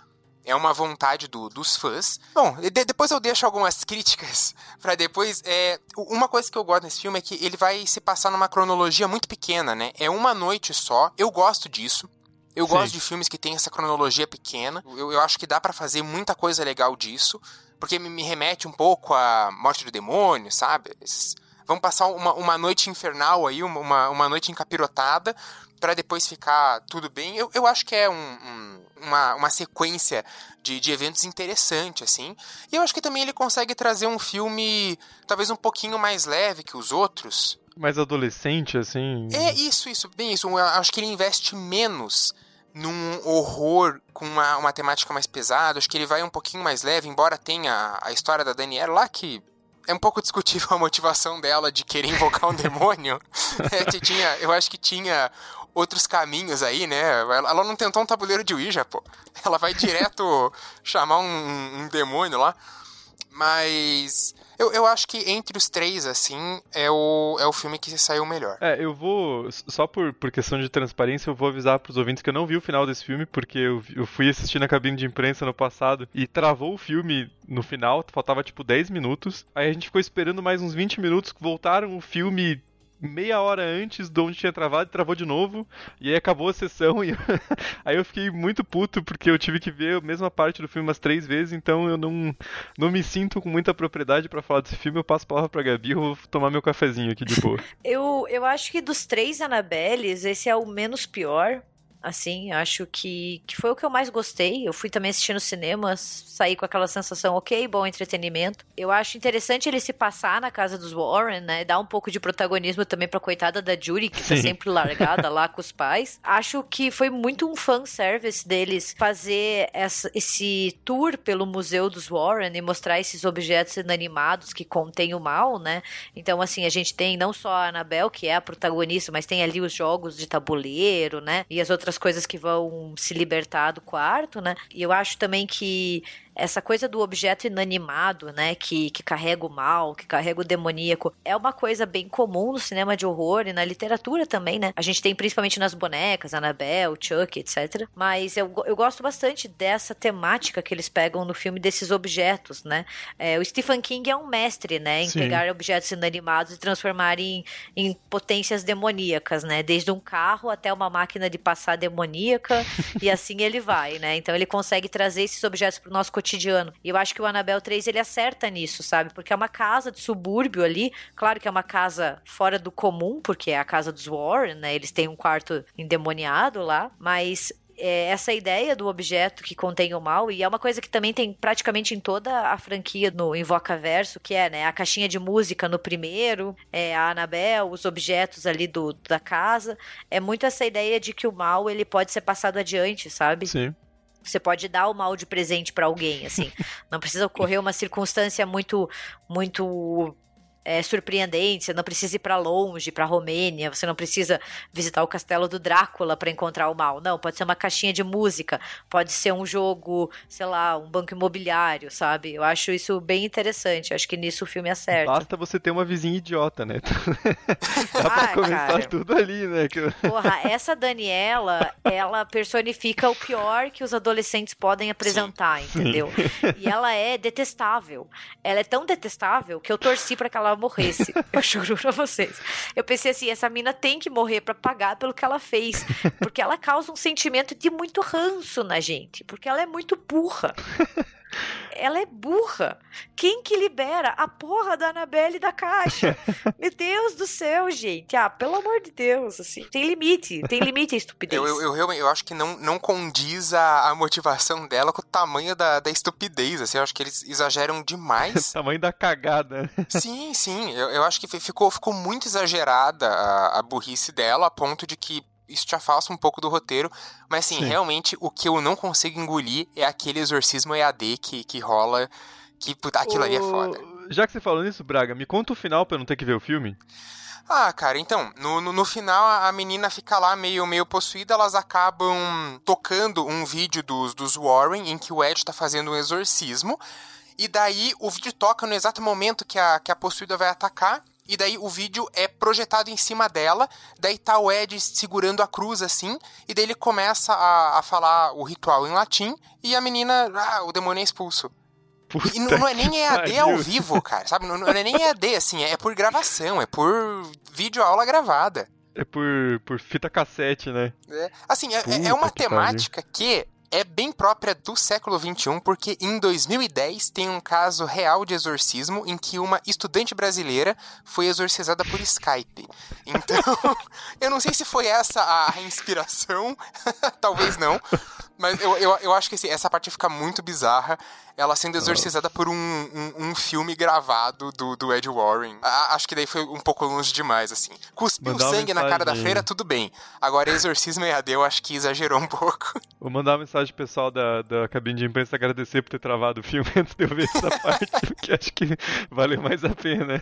É uma vontade do- dos fãs. Bom, de- depois eu deixo algumas críticas [laughs] pra depois. É, uma coisa que eu gosto nesse filme é que ele vai se passar numa cronologia muito pequena, né? É uma noite só. Eu gosto disso. Eu Sim. gosto de filmes que tem essa cronologia pequena. Eu, eu acho que dá pra fazer muita coisa legal disso. Porque me, me remete um pouco à Morte do Demônio, sabe? Esses- vamos passar uma, uma noite infernal aí, uma, uma, noite encapirotada, pra depois ficar tudo bem. Eu, eu acho que é um- um- uma, uma sequência de, de eventos interessante, assim. E eu acho que também ele consegue trazer um filme talvez um pouquinho mais leve que os outros. Mais adolescente, assim. É isso, isso, bem isso. Eu acho que ele investe menos num horror com uma, uma temática mais pesada. Acho que ele vai um pouquinho mais leve, embora tenha a história da Daniela lá que. É um pouco discutível a motivação dela de querer invocar um [laughs] demônio. É, tinha, eu acho que tinha outros caminhos aí, né? Ela, ela não tentou um tabuleiro de Ouija, pô. Ela vai direto [laughs] chamar um, um demônio lá. Mas eu, eu acho que entre os três, assim, é o, é o filme que saiu melhor. É, eu vou. Só por, por questão de transparência, eu vou avisar pros ouvintes que eu não vi o final desse filme, porque eu, eu fui assistir na cabine de imprensa no passado e travou o filme no final, faltava tipo 10 minutos. Aí a gente ficou esperando mais uns 20 minutos, voltaram o filme meia hora antes de onde tinha travado travou de novo. E aí acabou a sessão [laughs] e aí eu fiquei muito puto porque eu tive que ver a mesma parte do filme umas três vezes, então eu não, não me sinto com muita propriedade pra falar desse filme. Eu passo a palavra pra Gabi, eu vou tomar meu cafezinho aqui de boa. [laughs] Eu, eu acho que dos três Annabelles, esse é o menos pior. Assim, acho que, que foi o que eu mais gostei. Eu fui também assistir no cinema, saí com aquela sensação, ok, bom entretenimento. Eu acho interessante ele se passar na casa dos Warren, né? Dar um pouco de protagonismo também pra coitada da Judy, que tá Sim. sempre largada lá com os pais. [laughs] Acho que foi muito um fanservice deles fazer essa, esse tour pelo Museu dos Warren e mostrar esses objetos inanimados que contêm o mal, né? Então, assim, a gente tem não só a Annabelle, que é a protagonista, mas tem ali os jogos de tabuleiro, né? E as outras coisas que vão se libertar do quarto, né? E eu acho também que essa coisa do objeto inanimado, né, que, que carrega o mal, que carrega o demoníaco, é uma coisa bem comum no cinema de horror e na literatura também, né? A gente tem principalmente nas bonecas, Annabelle, Chuck, etc. Mas eu, eu gosto bastante dessa temática que eles pegam no filme desses objetos, né? É, o Stephen King é um mestre, né, em Sim. pegar objetos inanimados e transformar em, em potências demoníacas, né? Desde um carro até uma máquina de passar demoníaca [laughs] e assim ele vai, né? Então ele consegue trazer esses objetos para o nosso cotidiano. E eu acho que o Annabelle 3 ele acerta nisso, sabe? Porque é uma casa de subúrbio ali, claro que é uma casa fora do comum, porque é a casa dos Warren, né? Eles têm um quarto endemoniado lá, mas é, essa ideia do objeto que contém o mal, e é uma coisa que também tem praticamente em toda a franquia no Invocaverso, que é, né, a caixinha de música no primeiro, é, a Annabelle, os objetos ali do, da casa, é muito essa ideia de que o mal, ele pode ser passado adiante, sabe? Sim. Você pode dar o mal de presente pra alguém, assim. Não precisa ocorrer uma circunstância muito, muito é, surpreendente. Você não precisa ir pra longe, pra Romênia. Você não precisa visitar o castelo do Drácula pra encontrar o mal. Não, pode ser uma caixinha de música, pode ser um jogo, sei lá, um banco imobiliário, sabe? Eu acho isso bem interessante. Acho que nisso o filme acerta. Basta você ter uma vizinha idiota, né? [laughs] Dá pra Ah, começar cara. tudo ali, né? Porra, essa Daniela, ela personifica o pior que os adolescentes podem apresentar, entendeu? E ela é detestável. Ela é tão detestável que eu torci pra que ela morresse. [laughs] Eu juro pra vocês. Eu pensei assim, essa mina tem que morrer pra pagar pelo que ela fez, porque ela causa um sentimento de muito ranço na gente, porque ela é muito burra. [laughs] Ela é burra. Quem que libera a porra da Anabelle da caixa? [laughs] Meu Deus do céu, gente. Ah, pelo amor de Deus, assim. Tem limite. Tem limite a estupidez. Eu, eu, eu realmente eu acho que não, não condiz a, a motivação dela com o tamanho da, da estupidez. Assim, eu acho que eles exageram demais. [laughs] Tamanho da cagada. sim, sim. Eu, eu acho que fi- ficou, ficou muito exagerada a, a burrice dela, a ponto de que isso te afasta um pouco do roteiro. Mas, assim, Sim. realmente, o que eu não consigo engolir é aquele exorcismo EAD que, que rola. Que puta, aquilo ali é foda. Já que você falou nisso, Braga, me conta o final pra eu não ter que ver o filme. Ah, cara, então, no, no, no final a a menina fica lá meio, meio possuída, elas acabam tocando um vídeo dos, dos Warren em que o Ed tá fazendo um exorcismo, e daí o vídeo toca no exato momento que a, que a possuída vai atacar, e daí o vídeo é projetado em cima dela, daí tá o Ed segurando a cruz assim, e daí ele começa a, a falar o ritual em latim, e a menina, ah, o demônio é expulso. Puta E não, não é nem EAD ao pariu. vivo, cara, sabe? Não, não é nem EAD, assim, é por gravação, é por vídeo aula gravada. É por, por fita cassete, né? É, assim, é, é uma que temática que é bem própria do século XXI, porque em 2010 tem um caso real de exorcismo em que uma estudante brasileira foi exorcizada por Skype. Então, [laughs] eu não sei se foi essa a inspiração, [laughs] talvez não, mas eu, eu, eu acho que assim, essa parte fica muito bizarra, ela sendo exorcizada por um, um, um filme gravado do, do Ed Warren. A- acho que daí foi um pouco longe demais, assim. Cuspiu Mandar sangue na cara da freira, tudo bem. Agora, exorcismo EAD, eu acho que exagerou um pouco. [laughs] Vou mandar uma mensagem pro pessoal da, da cabine de imprensa agradecer por ter travado o filme [laughs] antes de eu ver essa [laughs] parte, porque acho que valeu mais a pena.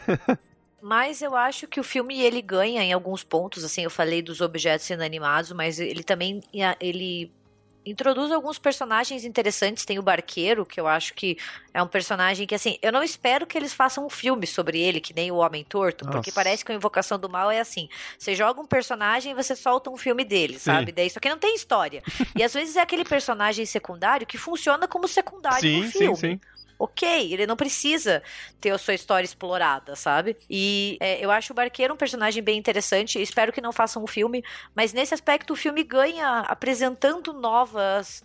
Mas eu acho que o filme ele ganha em alguns pontos, assim, eu falei dos objetos inanimados, mas ele também ele introduz alguns personagens interessantes. Tem o Barqueiro, que eu acho que é um personagem que, assim, eu não espero que eles façam um filme sobre ele, que nem o Homem Torto, porque Nossa. parece que a Invocação do Mal é assim: você joga um personagem e você solta um filme dele, Sim. sabe? Daí, só que não tem história. [laughs] e às vezes é aquele personagem secundário que funciona como secundário sim, no sim, filme sim. Ok, ele não precisa ter a sua história explorada, sabe? E é, eu acho o Barqueiro um personagem bem interessante, espero que não façam um filme, mas nesse aspecto o filme ganha apresentando novas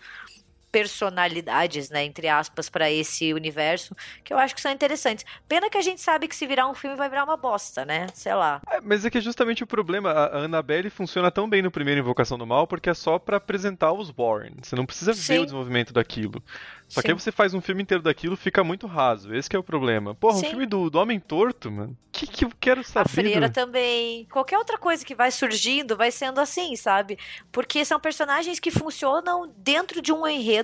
personalidades, né, entre aspas, para esse universo, que eu acho que são interessantes. Pena que a gente sabe que se virar um filme vai virar uma bosta, né? Sei lá. É, mas é que é justamente o problema. A Annabelle funciona tão bem no primeiro Invocação do Mal porque é só para apresentar os Warren. Você não precisa Sim. ver o desenvolvimento daquilo. Só Sim. que aí você faz um filme inteiro daquilo, fica muito raso. Esse é o problema. Porra, Sim. um filme do, do Homem Torto, mano. O que, que eu quero saber? A Freira também. Qualquer outra coisa que vai surgindo vai sendo assim, sabe? Porque são personagens que funcionam dentro de um enredo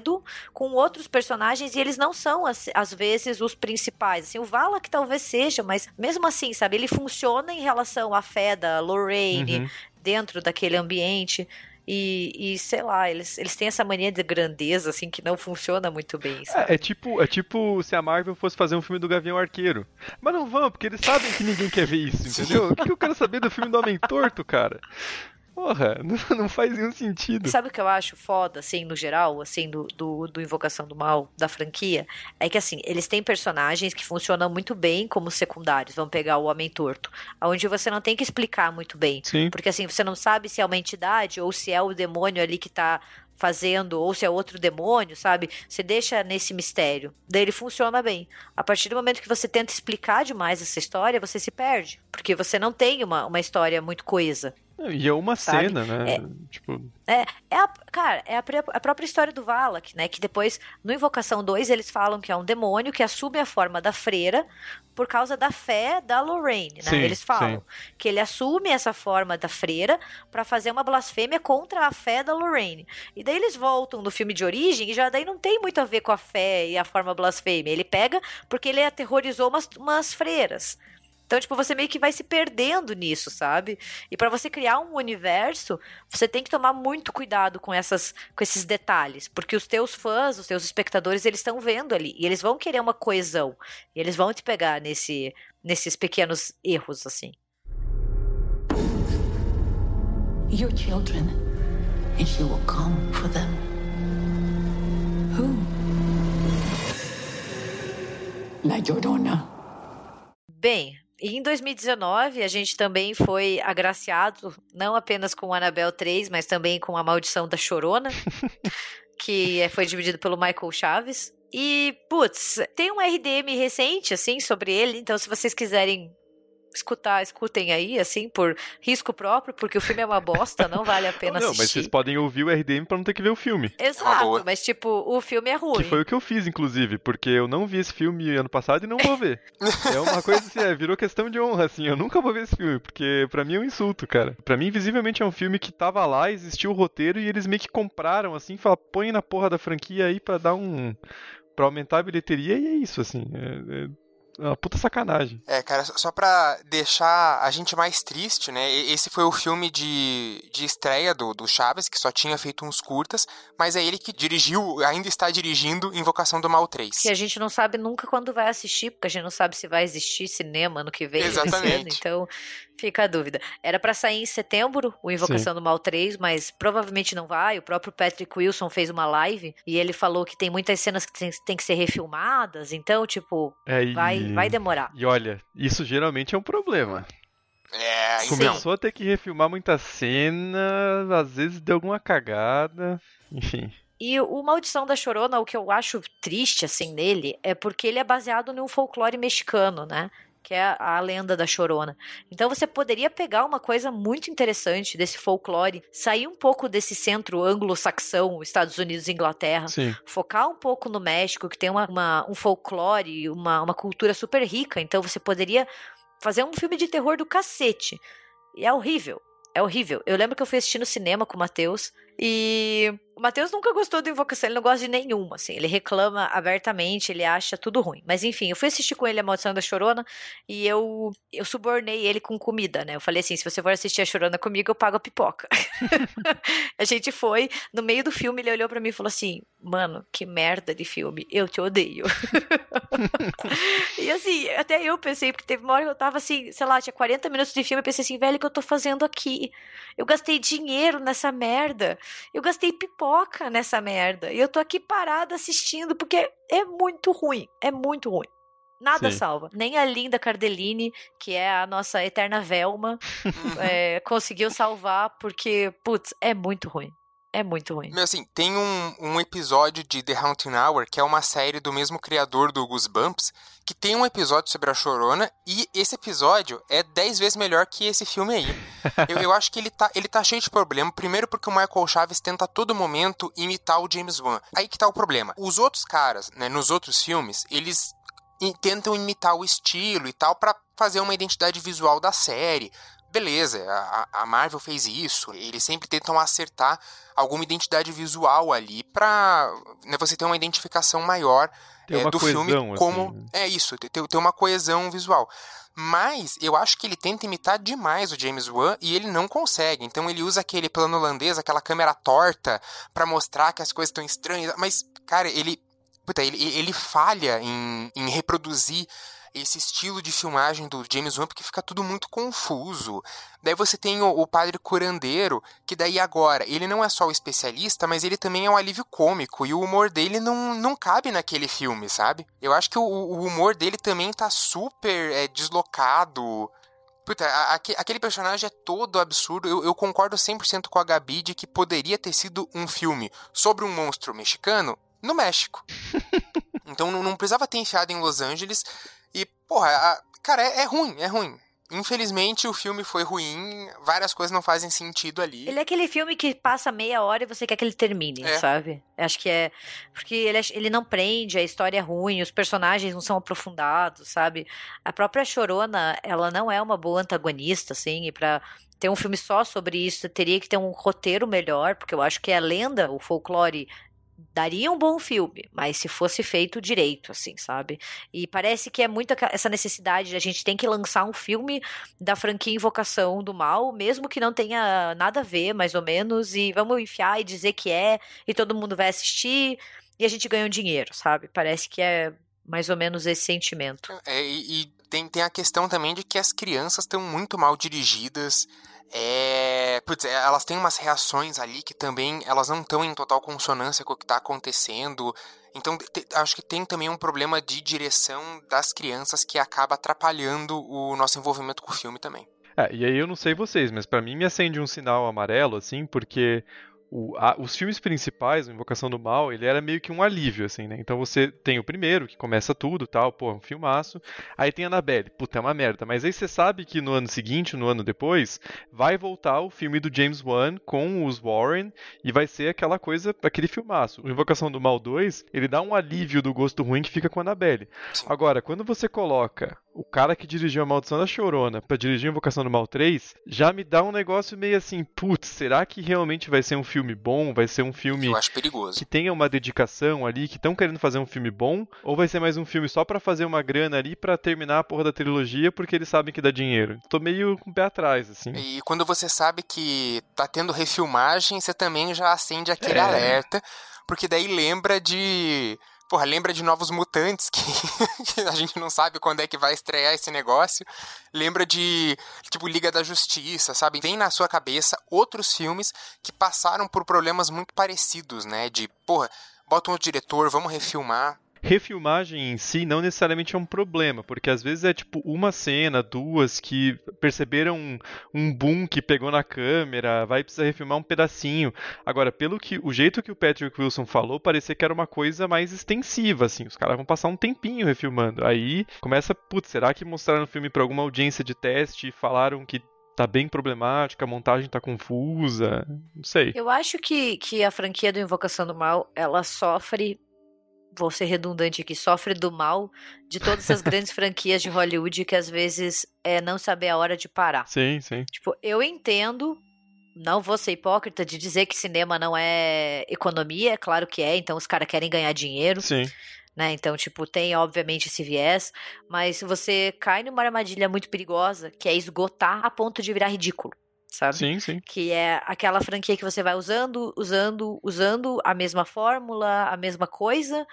com outros personagens e eles não são, às vezes, os principais. Assim, o Vala que talvez seja, mas mesmo assim, sabe? Ele funciona em relação à fé da Lorraine, uhum. dentro daquele ambiente. E, e, sei lá, eles, eles têm essa mania de grandeza, assim, que não funciona muito bem. É, é, tipo, é tipo se a Marvel fosse fazer um filme do Gavião Arqueiro. Mas não vão, porque eles sabem que ninguém quer ver isso, [laughs] entendeu? O que eu quero saber do filme do Homem Torto, cara? Porra, [laughs] não, não, faz nenhum sentido. Sabe o que eu acho foda, assim, no geral, assim, do, do, do, Invocação do Mal, da franquia? É que, assim, eles têm personagens que funcionam muito bem como secundários. Vamos pegar o Homem Torto. Onde você não tem que explicar muito bem. Sim. Porque, assim, você não sabe se é uma entidade ou se é o demônio ali que tá fazendo, ou se é outro demônio, sabe? Você deixa nesse mistério. Daí ele funciona bem. A partir do momento que você tenta explicar demais essa história, você se perde. Porque você não tem uma, uma história muito coesa. E é uma sabe? cena, né? É, tipo... é, é a, cara, é a, a, própria história do Valak, né? Que depois, no Invocação 2, eles falam que é um demônio que assume a forma da freira por causa da fé da Lorraine, né? Sim, eles falam sim. que ele assume essa forma da freira para fazer uma blasfêmia contra a fé da Lorraine. E daí eles voltam no filme de origem e já daí não tem muito a ver com a fé e a forma blasfêmia. Ele pega porque ele aterrorizou umas, umas freiras. Então, tipo, você meio que vai se perdendo nisso, sabe? E para você criar um universo, você tem que tomar muito cuidado com essas com esses detalhes, porque os teus fãs, os teus espectadores, eles estão vendo ali e eles vão querer uma coesão. E eles vão te pegar nesse nesses pequenos erros assim. Your children, and she will come for them. Who? La Llorona. Bem, e em 2019, a gente também foi agraciado, não apenas com Annabelle 3, mas também com A Maldição da Chorona, [laughs] que é, foi dividido pelo Michael Chaves. E, putz, tem um RDM recente, assim, sobre ele, então se vocês quiserem escutar, escutem aí, assim, por risco próprio, porque o filme é uma bosta, não vale a [laughs] pena não, assistir. Não, mas vocês podem ouvir o RDM pra não ter que ver o filme. Exato, mas tipo, o filme é ruim. Que foi o que eu fiz, inclusive, porque eu não vi esse filme ano passado e não vou ver. [laughs] é uma coisa assim, é, virou questão de honra, assim, eu nunca vou ver esse filme, porque pra mim é um insulto, cara. Pra mim, visivelmente, é um filme que tava lá, existiu o roteiro e eles meio que compraram, assim, fala, põe na porra da franquia aí pra dar um... pra aumentar a bilheteria e é isso, assim. É é uma puta sacanagem. É, cara, só pra deixar a gente mais triste, né? Esse foi o filme de, de estreia do, do Chaves, que só tinha feito uns curtas, mas é ele que dirigiu, ainda está dirigindo Invocação do Mal 3. Que a gente não sabe nunca quando vai assistir, porque a gente não sabe se vai existir cinema no que vem. Exatamente. então, fica a dúvida. Era para sair em setembro, o Invocação Sim. do Mal 3, mas provavelmente não vai. O próprio Patrick Wilson fez uma live e ele falou que tem muitas cenas que tem, tem que ser refilmadas, então, tipo, é, vai vai demorar. E olha, isso geralmente é um problema. É, Começou a ter que refilmar muita cena, às vezes deu alguma cagada, enfim. E o Maldição da Chorona, o que eu acho triste, assim, nele, é porque ele é baseado num folclore mexicano, né? Que é a, lenda da Chorona. Então você poderia pegar uma coisa muito interessante desse folclore, sair um pouco desse centro anglo-saxão, Estados Unidos e Inglaterra, Sim. focar um pouco no México, que tem uma, uma, um folclore, uma, uma cultura super rica. Então você poderia fazer um filme de terror do cacete. E é horrível. É horrível. Eu lembro que eu fui assistir no cinema com o Matheus e o Matheus nunca gostou do Invocação, ele não gosta de nenhum, assim, ele reclama abertamente, ele acha tudo ruim. Mas enfim, eu fui assistir com ele a Maldição da Chorona e eu eu subornei ele com comida, né? Eu falei assim, se você for assistir a Chorona comigo, eu pago a pipoca. [laughs] a gente foi, no meio do filme ele olhou para mim e falou assim: "Mano, que merda de filme, eu te odeio". [laughs] e assim, até eu pensei, porque teve uma hora que eu tava assim, sei lá, tinha 40 minutos de filme, eu pensei assim, velho, o que eu tô fazendo aqui? Eu gastei dinheiro nessa merda. Eu gastei pipoca nessa merda. E eu tô aqui parada assistindo porque é muito ruim. É muito ruim. Nada Sim. salva. Nem a Linda Cardellini, que é a nossa eterna Velma, [laughs] é, conseguiu salvar porque, putz, é muito ruim. É muito ruim. Meu, assim, tem um, um episódio de The Haunting Hour, que é uma série do mesmo criador do Goosebumps, que tem um episódio sobre a Chorona, e esse episódio é dez vezes melhor que esse filme aí. [laughs] eu, eu acho que ele tá, ele tá cheio de problema. Primeiro porque o Michael Chaves tenta a todo momento imitar o James Wan. Aí que tá o problema. Os outros caras, né, nos outros filmes, eles tentam imitar o estilo e tal para fazer uma identidade visual da série. Beleza, a, a, Marvel fez isso. Eles sempre tentam acertar alguma identidade visual ali pra né, você ter uma identificação maior é, do filme como. Assim. É isso, ter, ter uma coesão visual. Mas eu acho que ele tenta imitar demais o James Wan e ele não consegue. Então ele usa aquele plano holandês, aquela câmera torta, para mostrar que as coisas estão estranhas. Mas, cara, ele puta, ele, ele falha em, em reproduzir esse estilo de filmagem do James Wan, porque fica tudo muito confuso. Daí você tem o, o, padre curandeiro, que daí agora, ele não é só o especialista, mas ele também é um alívio cômico, e o humor dele não, não cabe naquele filme, sabe? Eu acho que o, o humor dele também tá super é, deslocado. Puta, aquele personagem é todo absurdo. Eu, eu concordo 100% com a Gabi de que poderia ter sido um filme sobre um monstro mexicano no México. [laughs] então não, não, precisava ter enfiado em Los Angeles. Porra, a, cara, é, é ruim, é ruim. Infelizmente o filme foi ruim, várias coisas não fazem sentido ali. Ele é aquele filme que passa meia hora e você quer que ele termine, é. sabe? Acho que é. Porque ele, é, ele não prende, a história é ruim, os personagens não são aprofundados, sabe? A própria Chorona, ela não é uma boa antagonista, assim, e pra ter um filme só sobre isso, teria que ter um roteiro melhor, porque eu acho que a lenda, o folclore daria um bom filme, mas se fosse feito direito, assim, sabe? E parece que é muito essa necessidade de a gente tem que lançar um filme da franquia Invocação do Mal, mesmo que não tenha nada a ver, mais ou menos, e vamos enfiar e dizer que é, e todo mundo vai assistir, e a gente ganha um dinheiro, sabe? Parece que é mais ou menos esse sentimento. É, e, e tem, tem a questão também de que as crianças estão muito mal dirigidas, é, putz, é, elas têm umas reações ali que também elas não estão em total consonância com o que está acontecendo. Então, te, acho que tem também um problema de direção das crianças que acaba atrapalhando o nosso envolvimento com o filme também. É, e aí eu não sei vocês, mas para mim me acende um sinal amarelo, assim, porque o, a, os filmes principais, o Invocação do Mal, ele era meio que um alívio, assim, né? Então você tem o primeiro, que começa tudo tal, pô, é um filmaço. Aí tem a Annabelle, puta, é uma merda. Mas aí você sabe que no ano seguinte, no ano depois, vai voltar o filme do James Wan com os Warren e vai ser aquela coisa, aquele filmaço. O Invocação do Mal 2, ele dá um alívio do gosto ruim que fica com a Annabelle. Agora, quando você coloca o cara que dirigiu A Maldição da Chorona para dirigir Invocação do Mal 3, já me dá um negócio meio assim, putz, será que realmente vai ser um filme bom? Vai ser um filme Eu acho perigoso. que tenha uma dedicação ali, que estão querendo fazer um filme bom? Ou vai ser mais um filme só para fazer uma grana ali para terminar a porra da trilogia porque eles sabem que dá dinheiro? Tô meio com o pé atrás, assim. E quando você sabe que tá tendo refilmagem, você também já acende aquele é. alerta, porque daí lembra de Porra, lembra de Novos Mutantes, [laughs] que, a gente não sabe quando é que vai estrear esse negócio. Lembra de, tipo, Liga da Justiça, sabe? Vem na sua cabeça outros filmes que passaram por problemas muito parecidos, né? De, porra, bota um outro diretor, vamos refilmar refilmagem em si não necessariamente é um problema, porque às vezes é tipo uma cena, duas, que perceberam um, um boom que pegou na câmera, vai precisar refilmar um pedacinho. Agora, pelo que o jeito que o Patrick Wilson falou, parecia que era uma coisa mais extensiva, assim, os caras vão passar um tempinho refilmando. Aí começa, putz, será que mostraram o filme para alguma audiência de teste e falaram que tá bem problemática, a montagem tá confusa, não sei. Eu acho que, que a franquia do Invocação do Mal, ela sofre vou ser redundante aqui, sofre do mal de todas essas [laughs] grandes franquias de Hollywood que às vezes é não saber a hora de parar. Sim, sim. Tipo, eu entendo, não vou ser hipócrita de dizer que cinema não é economia, é claro que é, então os caras querem ganhar dinheiro. Sim. Né? Então, tipo, tem obviamente esse viés, mas você cai numa armadilha muito perigosa, que é esgotar a ponto de virar ridículo sabe? Sim, sim. Que é aquela franquia que você vai usando, usando, usando a mesma fórmula, a mesma coisa,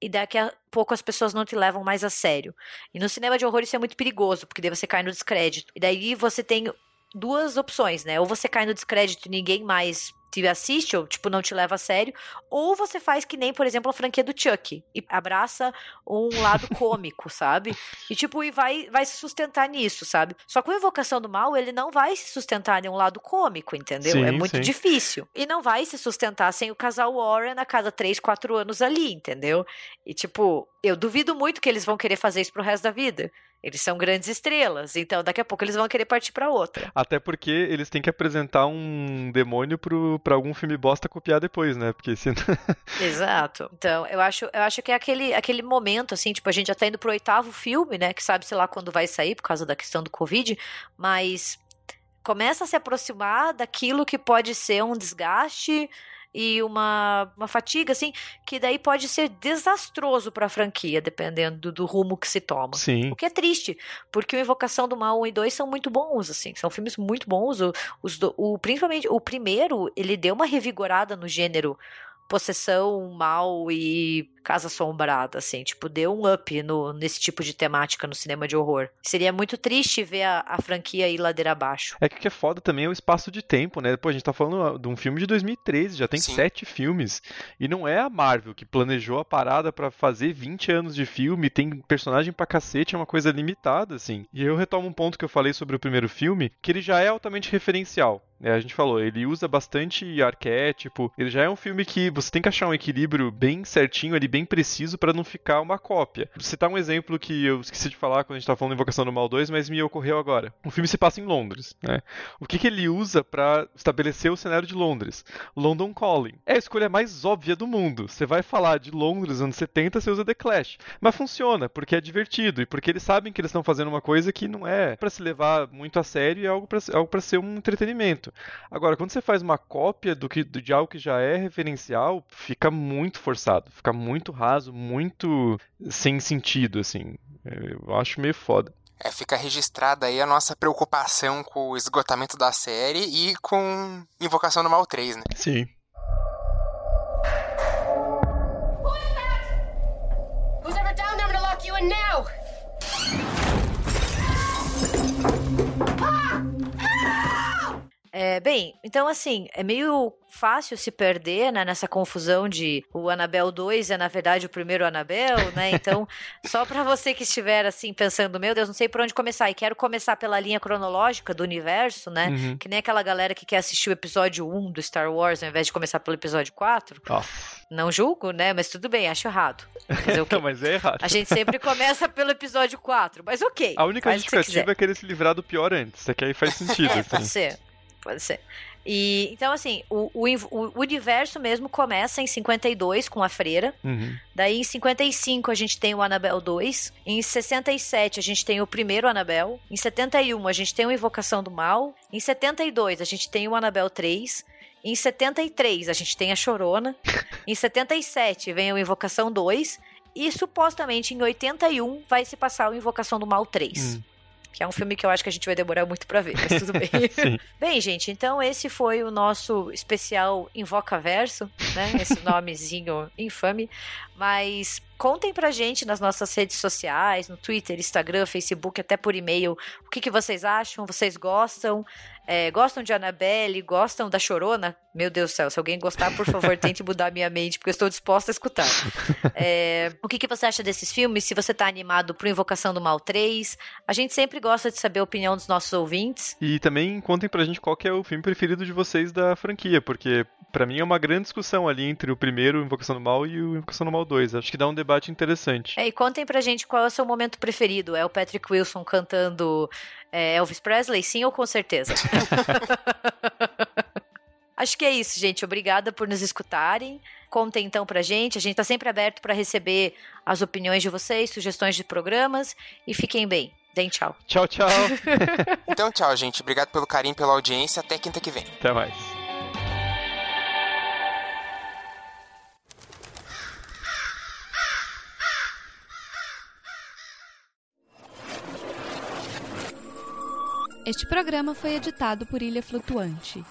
e daqui a pouco as pessoas não te levam mais a sério. E no cinema de horror isso é muito perigoso, porque daí você cai no descrédito. E daí você tem duas opções, né? Ou você cai no descrédito e ninguém mais te assiste ou, tipo, não te leva a sério, ou você faz que nem, por exemplo, a franquia do Chuck e abraça um lado [laughs] cômico, sabe? E, tipo, e vai, vai se sustentar nisso, sabe? Só que o Invocação do Mal, ele não vai se sustentar em um lado cômico, entendeu? Sim, é muito sim. difícil. E não vai se sustentar sem o casal Warren a cada três, quatro anos ali, entendeu? E, tipo, eu duvido muito que eles vão querer fazer isso pro resto da vida. Eles são grandes estrelas, então daqui a pouco eles vão querer partir pra outra. Até porque eles têm que apresentar um demônio pro, pra algum filme bosta copiar depois, né? Porque se... [laughs] Exato. Então, eu acho, eu acho que é aquele, aquele momento, assim, tipo, a gente já tá indo pro oitavo filme, né? Que sabe, sei lá, quando vai sair, por causa da questão do Covid, mas começa a se aproximar daquilo que pode ser um desgaste e uma, uma fatiga, assim, que daí pode ser desastroso pra franquia, dependendo do, do rumo que se toma. Sim. O que é triste, porque o Invocação do Mal 1 e 2 são muito bons, assim, são filmes muito bons. O, os do- o, principalmente o primeiro, ele deu uma revigorada no gênero possessão, mal e casa assombrada, assim, tipo, deu um up no, nesse tipo de temática no cinema de horror. Seria muito triste ver a, a franquia ir ladeira abaixo. É que o que é foda também é o espaço de tempo, né? Pô, a gente tá falando de um filme de 2013, já tem Sim. sete filmes. E não é a Marvel que planejou a parada pra fazer 20 anos de filme, tem personagem pra cacete, é uma coisa limitada, assim. E eu retomo um ponto que eu falei sobre o primeiro filme, que ele já é altamente referencial. né? a gente falou, ele usa bastante arquétipo, ele já é um filme que você tem que achar um equilíbrio bem certinho ali, bem preciso pra não ficar uma cópia. Vou citar um exemplo que eu esqueci de falar quando a gente tava falando de Invocação do Mal 2, mas me ocorreu agora. O filme se passa em Londres, né? O que, que ele usa pra estabelecer o cenário de Londres? London Calling. É a escolha mais óbvia do mundo. Você vai falar de Londres anos 70, você usa The Clash. Mas funciona, porque é divertido e porque eles sabem que eles estão fazendo uma coisa que não é pra se levar muito a sério e é algo pra ser um entretenimento. Agora, quando você faz uma cópia do que, de algo que já é referencial, fica muito forçado, fica muito raso, muito sem sentido, assim. Eu acho meio foda. É, fica registrada aí a nossa preocupação com o esgotamento da série e com Invocação do Mal 3, né? Sim. É, bem, então assim, é meio fácil se perder né, nessa confusão de o Anabel 2 é na verdade o primeiro Anabel, né? Então, [laughs] só pra você que estiver assim pensando, meu Deus, não sei por onde começar e quero começar pela linha cronológica do universo, né? Uhum. Que nem aquela galera que quer assistir o episódio 1 do Star Wars ao invés de começar pelo episódio 4. Nossa. Não julgo, né? Mas tudo bem, acho errado. Fazer o quê? Não, mas é errado. A gente sempre começa pelo episódio 4, mas ok. A única que justificativa é querer se livrar do pior antes. É que aí faz [laughs] sentido. É, assim. pode ser. Pode ser. E, então, assim, o, o, o universo mesmo começa em 52 com a freira. Uhum. Daí em 55 a gente tem o Annabelle 2. Em 67 a gente tem o primeiro Annabelle. Em 71 a gente tem o Invocação do Mal. Em 72 a gente tem o Annabelle 3. Em 73 a gente tem a Chorona. [laughs] em 77 vem o Invocação 2. E supostamente em 81 vai se passar o Invocação do Mal 3. Hum. Que é um filme que eu acho que a gente vai demorar muito pra ver, mas tudo bem. [laughs] Bem, gente, então esse foi o nosso especial Invocaverso, né? Esse [laughs] nomezinho infame. Mas contem pra gente nas nossas redes sociais, no Twitter, Instagram, Facebook, até por e-mail, o que, que vocês acham, vocês gostam? É, gostam de Annabelle? Gostam da Chorona? Meu Deus do céu, se alguém gostar, por favor, [laughs] tente mudar minha mente, porque eu estou disposta a escutar. É, [laughs] o que, que você acha desses filmes? Se você tá animado pro Invocação do Mal 3? A gente sempre gosta de saber a opinião dos nossos ouvintes. E também contem pra gente qual é o filme preferido de vocês da franquia, porque pra mim é uma grande discussão ali entre o primeiro, Invocação do Mal, e o Invocação do Mal 2. Acho que dá um debate interessante. É, e contem pra gente qual é o seu momento preferido. É o Patrick Wilson cantando é, Elvis Presley, sim ou com certeza? [laughs] Acho que é isso, gente. Obrigada por nos escutarem. Contem então pra gente. A gente tá sempre aberto pra receber as opiniões de vocês, sugestões de programas e fiquem bem. Deem tchau. Tchau, tchau. [laughs] Então, tchau, gente. Obrigado pelo carinho, pela audiência. Até quinta que vem. Até mais. Este programa foi editado por Ilha Flutuante.